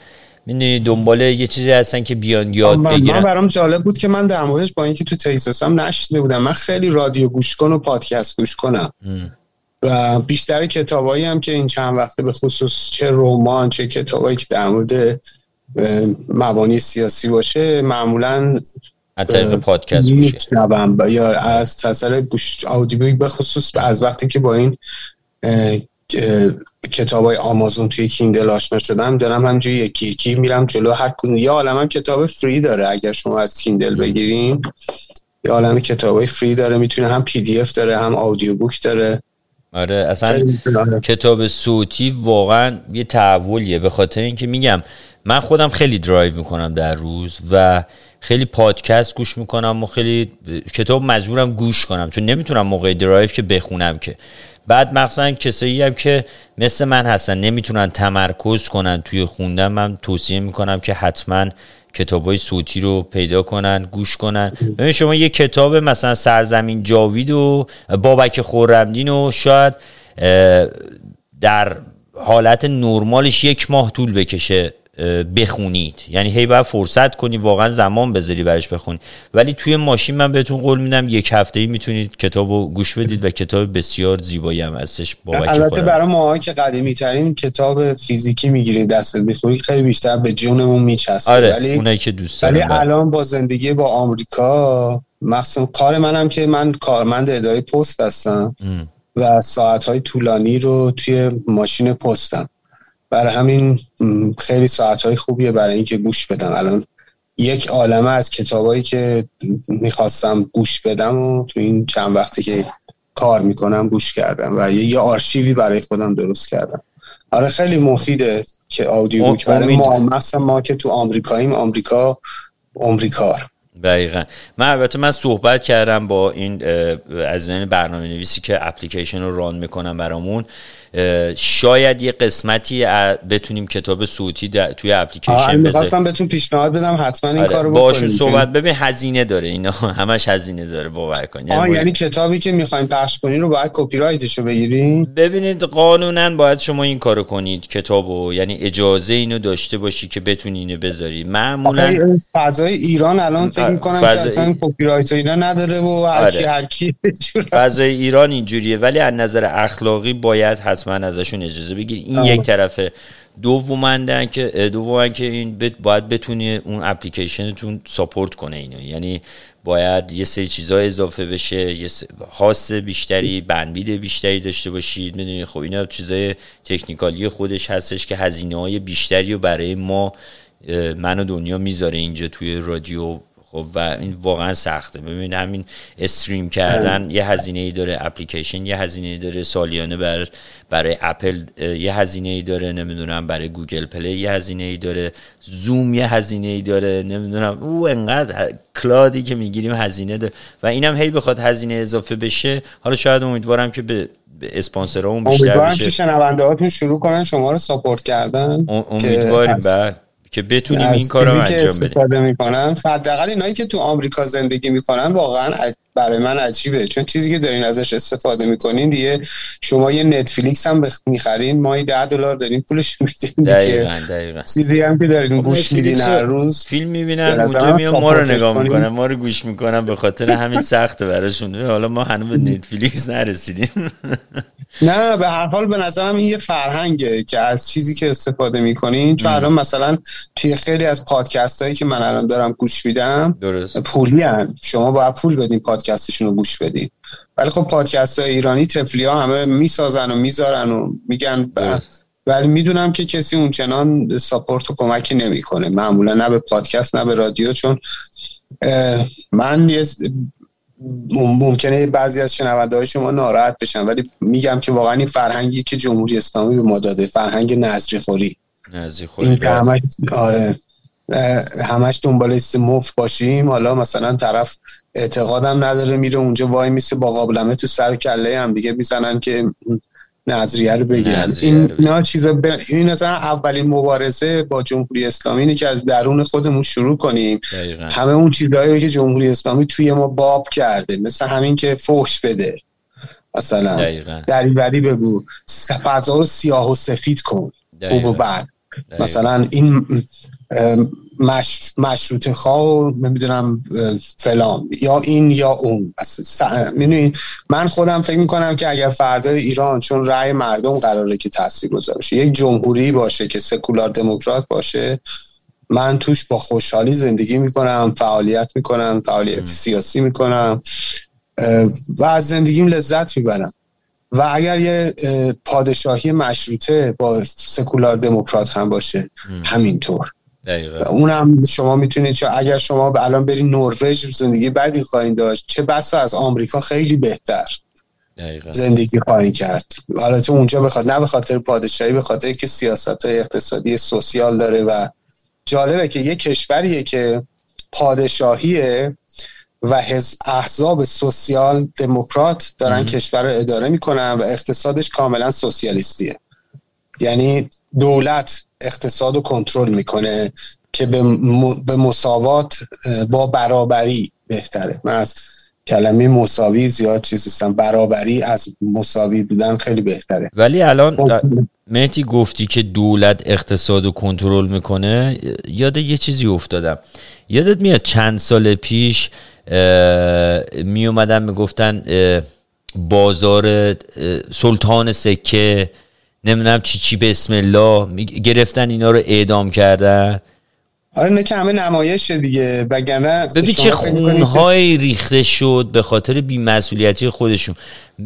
می‌دونی دنبال یه چیزی هستن که بیان یاد بگیرن من برام جالب بود که من در موردش با اینکه تو تکساس هم نشده بودم من خیلی رادیو گوش کن و پادکست گوش کنم. و بیشتر کتابایی هم که این چند وقته به خصوص چه رمان چه کتابایی که در مورد مبانی سیاسی باشه معمولا از طریق پادکست یا از تاثیر گوش audio به خصوص از وقتی که با این کتاب های آمازون توی کیندل آشنا شدم دارم همجوری یکی یکی میرم جلو هر کدوم. یه عالم هم کتاب free داره اگر شما از کیندل بگیریم یه عالم کتاب های free داره می‌تونه هم PDF داره هم audio book داره. آره اصلا کتاب صوتی واقعا یه تحولیه. به خاطر اینکه میگم من خودم خیلی درایو می‌کنم در روز و خیلی پادکست گوش می‌کنم و خیلی کتاب مجبورم گوش کنم. چون نمی‌تونم موقع درایو که بخونم که. بعد مخصوصا کسایی هم که مثل من هستن نمی‌تونن تمرکز کنن توی خوندن. من توصیه می‌کنم که حتما کتاب های صوتی رو پیدا کنن گوش کنن. ببین شما یه کتاب مثلا سرزمین جاوید و بابک خورمدین و شاید در حالت نرمالش یک ماه طول بکشه. بخونید. یعنی هی باید فرصت کنی واقعا زمان بذاری برش بخونی. ولی توی ماشین من بهتون قول میدم یک هفته ای می‌تونید کتاب رو گوش بدید و کتاب بسیار زیبایی هم هستش. البته برای ما که قدیمی ترین کتاب فیزیکی می‌گیریم دستت می‌خوری خیلی بیشتر به جونمون میچسبه. آره ولی اونایی که دوست ولی الان با زندگی با آمریکا مخصوصا کار منم که من کارمند اداره پست هستم و ساعت های طولانی رو توی ماشین پستم. برای همین خیلی ساعت های خوبیه برای اینکه گوش بدم. الان یک عالمه از کتابایی که می‌خواستم گوش بدم و تو این چند وقتی که کار می‌کنم گوش کردم و یه آرشیوی برای خودم درست کردم. آره خیلی مفیده که آودیو بوک برای ما مثلا ما که تو آمریکاییم آمریکا آمریکار دقیقا. من البته من صحبت کردم با این از این برنامه نویسی که اپلیکیشن رو ران می‌کنم برامون. شاید یه قسمتی بتونیم کتاب صوتی توی اپلیکیشن بذاریم. بهتون پیشنهاد بدم حتما این آره. کارو باشون صحبت ببین هزینه داره اینا. همش هزینه داره باور کن. یعنی, یعنی کتابی که می‌خوایم پخش کنین رو باید کپی رایتشو بگیرین ببینید قانونا باید شما این کارو کنید کتابو. یعنی اجازه اینو داشته باشی که بتونی اینو بذاری. معمولا فضای ایران الان فکر می‌کنم فضای... که کپی رایت اینا نداره و هر کی هر کی فضای ایران اینجوریه ولی از نظر اخلاقی باید حتما ازشون اجازه بگیر این یک طرفه دومندن که دومن که این باید بتونی اون اپلیکیشنتون ساپورت کنه اینو. یعنی باید یه سری چیزا اضافه بشه یه خاص بیشتری بندوید بیشتری داشته باشید. می‌دونید خب اینا چیزای تکنیکالی خودش هستش که هزینه های بیشتری رو برای ما من و دنیا می‌ذاره اینجا توی رادیو خب و این واقعا سخته. ببین همین stream کردن یه هزینه ای داره اپلیکیشن یه هزینه ای داره سالیانه بر برای اپل یه هزینه ای داره نمی‌دونم برای گوگل پلی یه هزینه ای داره زوم یه هزینه ای داره نمی‌دونم. او انقدر cloud ی که می‌گیریم هزینه داره. و اینم هی بخواد هزینه اضافه بشه. حالا شاید امیدوارم که به اسپانسرامون بیشتر بشه. امیدوارم که شنونده شروع کنن شما رو support کردن امیدواریم بعد که بتونیم این کار رو انجام بدیم. استفاده می‌کنن حداقل اینایی که تو آمریکا زندگی می‌کنن واقعا برای من عجیبه. چون چیزی که دارین ازش استفاده می‌کنین دیگه شما یه نتفلیکس هم می‌خرین ماهی ده دلار دارین پولش میدین دقیقاً دقیقاً. چیزی هم که دارین خب گوش میدین هر روز فیلم می‌بینن اونجا میان ما رو نگاه می‌کنن ما رو گوش می‌کنن به خاطر همین سخته براشون. حالا ما هنوز به نتفلیکس نرسیدیم. نه به هر حال به نظرم این یه فرهنگه که از چیزی که استفاده می‌کنین. چون الان مثلا توی خیلی از پادکست هایی که من الان دارم گوش میدم پولی هن. شما باید پول بدین پادکستشون رو گوش بدین. ولی خب پادکست های ایرانی تفلی ها همه می‌سازن و می‌ذارن و میگن ولی می‌دونم که کسی اونچنان ساپورت و کمکی نمی‌کنه. معمولا نه به پادکست نه به رادیو چون من ممکنه بعضی از شنونده های شما ناراحت بشن ولی میگم که واقعا این فرهنگی که جمهوری اسلامی به ما داده فرهنگ نظری خوری نظری خوری بله. همش آره. همش دنبال مفت باشیم. حالا مثلا طرف اعتقادم نداره میره اونجا وای میسه با قابلمه تو سر کله هم. دیگه می‌زنن که نظریه رو بگیرن. این اینا چیزا ب... این مثلا اولین مبارزه با جمهوری اسلامی اینه که از درون خودمون شروع کنیم. همه اون چیزهایی که جمهوری اسلامی توی ما باب کرده. مثل همین که فوش بده. مثلا دریوری بگو. فضا رو سیاه و سفید کن. خوب و بعد مثلا این مش... مشروط خواه نمی‌دونم فلان. یا این یا اون. من خودم فکر می‌کنم که اگر فردا ایران چون رأی مردم قراره که تاثیر گذاره یک جمهوری باشه که سکولار دموکرات باشه من توش با خوشحالی زندگی می‌کنم فعالیت می‌کنم فعالیت سیاسی می‌کنم و از زندگیم لذت می‌برم. و اگر یه پادشاهی مشروطه با سکولار دموکرات هم باشه همینطور. اونم شما می‌تونید چه اگر شما الان برین نروژ زندگی بدی خواهید داشت چه بسا از آمریکا خیلی بهتر زندگی خواهید کرد. حالا تو اونجا بخواد نه به خاطر پادشاهی به خاطر که سیاست های اقتصادی سوسیال داره و جالبه که یه کشوریه که پادشاهیه و احزاب سوسیال دموکرات دارن کشور رو اداره می‌کنن و اقتصادش کاملا سوسیالیستیه. یعنی دولت اقتصاد رو کنترل می‌کنه که به, به مساوات با برابری بهتره. من از کلمه مساوی زیاد چیز هستم برابری از مساوی بودن خیلی بهتره. ولی الان خب. مهتی گفتی که دولت اقتصاد رو کنترل می‌کنه. یاد یه چیزی افتادم. یادت میاد چند سال پیش می اومدن می‌گفتن بازار سلطان سکه نمی‌دونم چی چی بسم الله گرفتن اینا رو اعدام کردن. آره نه که همه نمایش دیگه وگرنه ببین چه خونهایی ریخته شد به خاطر بیمسئولیتی خودشون.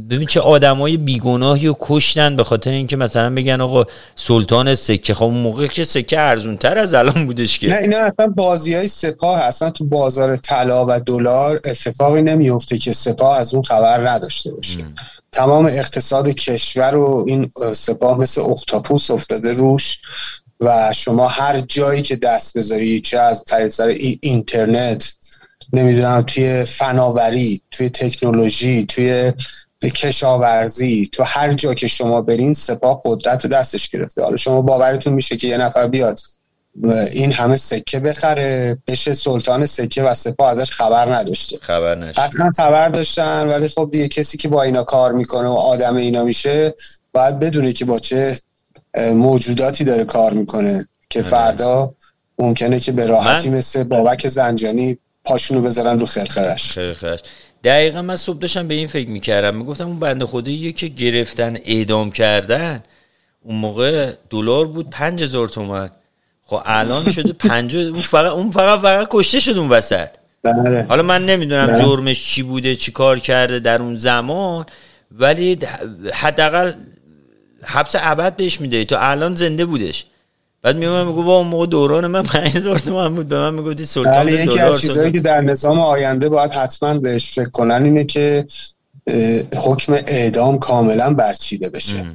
ببین چه آدمای بیگناهی رو کشتن به خاطر اینکه مثلا بگن آقا سلطان سکه خب موقع که سکه ارزون تر از الان بودش که. نه اینا اصلا بازی های سپاه اصلا تو بازار طلا و دلار اتفاقی نمیفته که سپاه از اون خبر نداشته باشه. تمام اقتصاد کشور رو این سپاه مثل اختاپوس افتاده روش. و شما هر جایی که دست بذاری چه از طریق اینترنت نمی‌دونم توی فناوری توی تکنولوژی توی کشاورزی تو هر جا که شما برین سپاه قدرت رو دستش گرفته. حالا شما باورتون میشه که یه نفر بیاد این همه سکه بخره بشه سلطان سکه و سپاه ازش خبر نداشته. خبر نداشته. حتما خبر داشتن ولی خب یه کسی که با اینا کار می‌کنه و آدم اینا میشه باید بدونه که با چه موجوداتی داره کار می‌کنه که آره. فردا ممکنه که به راحتی مثل بابک زنجانی پاشونو بذارن رو خرخرش خرخرش دقیقا من صبح داشتم به این فکر می‌کردم می‌گفتم اون بنده خدایی که گرفتن اعدام کردن اون موقع دلار بود پنج هزار تومن خب الان شده پنج اون فقط اون فقط فقط کشته شد اون وسط بله. حالا من نمی‌دونم بله. جرمش چی بوده چی کار کرده در اون زمان ولی حداقل حبس ابد بهش میده. تو الان زنده بودش. بعد میومد میگو با اون موقع دوران من 5000 تومان بود. به من می‌گفتی سلطان دلار چیزایی که در نظام آینده باید حتما بهش فکر کنن اینه که حکم اعدام کاملا برچیده بشه.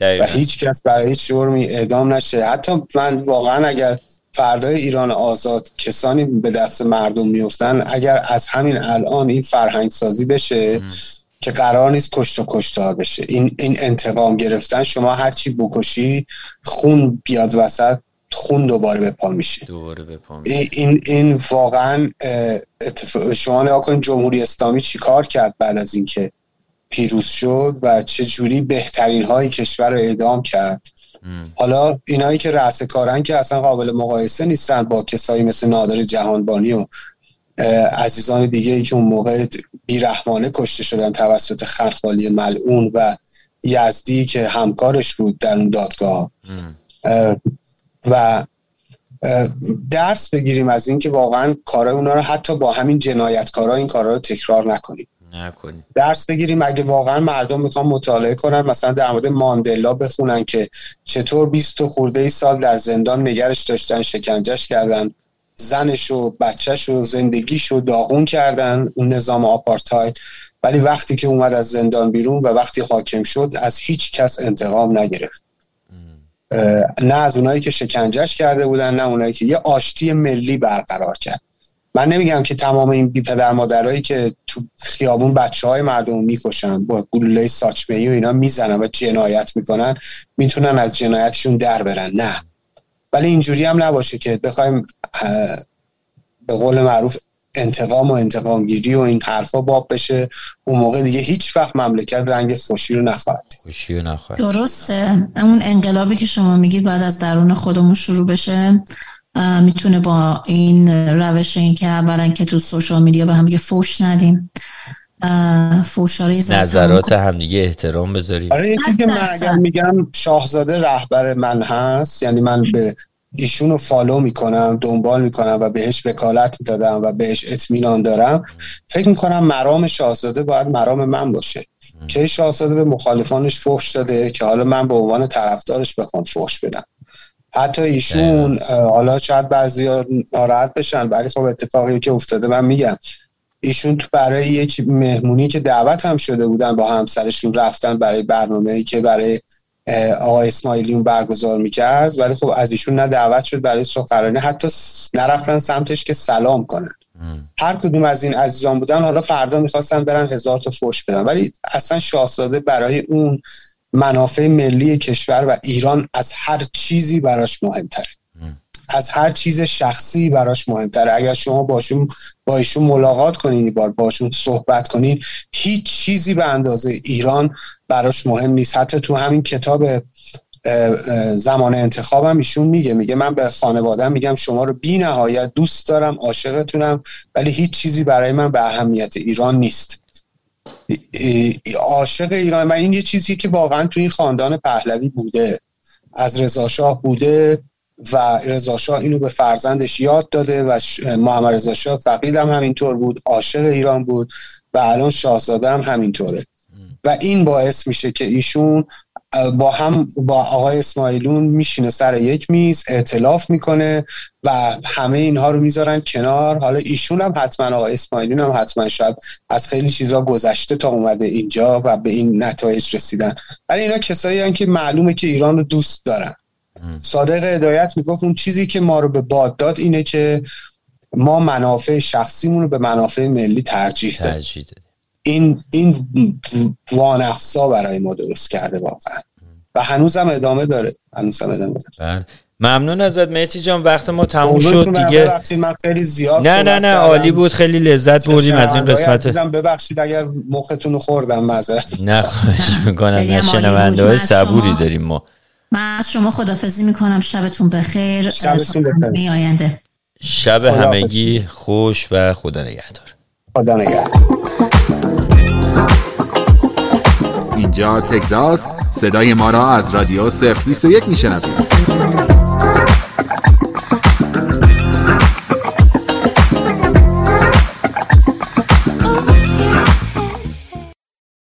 و هیچ کس برای هیچ جرمی اعدام نشه. حتی من واقعا اگر فردای ایران آزاد کسانی به دست مردم میفتن اگر از همین الان این فرهنگ سازی بشه که قرار نیست کشت و کشتار بشه. این این انتقام گرفتن شما هرچی بکشی خون بیاد وسط خون دوباره به پا میشه. دوباره به پا میشه. این این واقعا شما نگاه کنید جمهوری اسلامی چیکار کرد بعد از اینکه پیروز شد و چه جوری بهترین های کشور رو اعدام کرد. حالا اینایی که رأس کارن که اصلا قابل مقایسه نیستن با کسایی مثل نادر جهانبانی و عزیزان دیگه ای که اون موقع بیرحمانه کشته شدن توسط خرخالی ملعون و یزدی که همکارش بود در اون دادگاه. و درس بگیریم از اینکه واقعا کارهای اونا رو حتی با همین جنایتکارا این کارا رو تکرار نکنیم. نکنیم. درس بگیریم اگه واقعا مردم می‌خوان مطالعه کنن مثلا در مورد ماندلا بخونن که چطور 20 خورده ای سال در زندان نگرش داشتن شکنجش کردن. زنش و بچهش و زندگیش رو داغون کردن اون نظام آپارتاید. ولی وقتی که اومد از زندان بیرون و وقتی حاکم شد از هیچ کس انتقام نگرفت. نه از اونایی که شکنجش کرده بودن نه اونایی که یه آشتی ملی برقرار کرد. من نمیگم که تمام این بی پدر مادرایی که تو خیابون بچه های مردم می‌کشن با گلوله ساچمه و اینا می‌زنن و جنایت می‌کنن می‌تونن از جنایتشون در برن. نه. ولی اینجوری هم نباشه که بخوایم به قول معروف انتقام و انتقام گیری و این حرفا باب بشه. اون موقع دیگه هیچ وقت مملکت رنگ خوشی رو نخواهد خوشی رو نخواهد درسته. اون انقلابی که شما میگید بعد از درون خودمون شروع بشه می‌تونه با این روش این که اولا که تو سوشال میدیا به هم دیگه فوش ندیم. فوشاره نظرات همدیگه احترام بذاریم. آره که من اگر میگم شاهزاده رهبر من هست. یعنی من به ایشون رو فالو می‌کنم دنبال می‌کنم و بهش وکالت می‌دادم و بهش اطمینان دارم. فکر می‌کنم مرام شاهزاده باید مرام من باشه. که شاهزاده به مخالفانش فوش داده که حالا من به عنوان طرفدارش بخوام فوش بدم. حتی ایشون حالا شاید بعضی ناراحت بشن ولی خب اتفاقی که افتاده من میگم. ایشون تو برای یک مهمونی که دعوت هم شده بودن با همسرشون رفتن برای برنامه که برای آقای اسماعیلیون برگزار می‌کرد. ولی خب از ایشون نه دعوت شد برای سخنرانی. حتی نرفتن سمتش که سلام کنن. هر کدوم از این عزیزان بودن حالا فردا می‌خواستن برن هزار تا فوش بدن. ولی اصلا شاهزاده برای اون منافع ملی کشور و ایران از هر چیزی براش مهمتره. از هر چیز شخصی براش مهمتره. اگر شما باشون با ایشون ملاقات کنین بار باشون صحبت کنین هیچ چیزی به اندازه ایران براش مهم نیست. حتی تو همین کتاب زمان انتخابم ایشون میگه. میگه من به خانوادم میگم شما رو بی نهایت دوست دارم عاشقتونم ولی هیچ چیزی برای من به اهمیت ایران نیست. عاشق ایران و این یه چیزی که واقعا توی این خاندان پهلوی بوده. از رضاشاه بوده. و رضاشاه اینو به فرزندش یاد داده و محمد رضاشاه فقید هم همینطور بود عاشق ایران بود و الان شاهزاده هم همینطوره. و این باعث میشه که ایشون با هم با آقای اسماعیلون میشینه سر یک میز اعتلاف می‌کنه و همه اینها رو می‌ذارن کنار. حالا ایشون هم حتما آقای اسماعیلون هم حتما شاید از خیلی چیزا گذشته تا اومده اینجا و به این نتایج رسیدن. ولی اینا کسایی هن که معلومه که ایران رو دوست دارن. صادق هدایت می‌گفت اون چیزی که ما رو به باد داد اینه که ما منافع شخصیمون رو به منافع ملی ترجیح دادیم. این این وانفسا برای ما درست کرده واقعا. و هنوزم ادامه داره. هنوزم ادامه داره. بله. ممنون ازت مهتی جان. وقت ما تموم شد دیگه. من خیلی زیاد نه نه نه عالی بود. خیلی لذت بردیم از این قسمت. ببخشید اگر مختون رو خوردم معذرت نه خواهش می‌کنم. نه شنونده های صبوری داریم ما. من از شما خدافزی می‌کنم. شبتون بخیر. شبتون بخیر. آینده. شب همگی خوش و خدا نگهدار. خدا نگهدار. اینجا تگزاس. صدای ما را از رادیو صفر 21 میشنوید.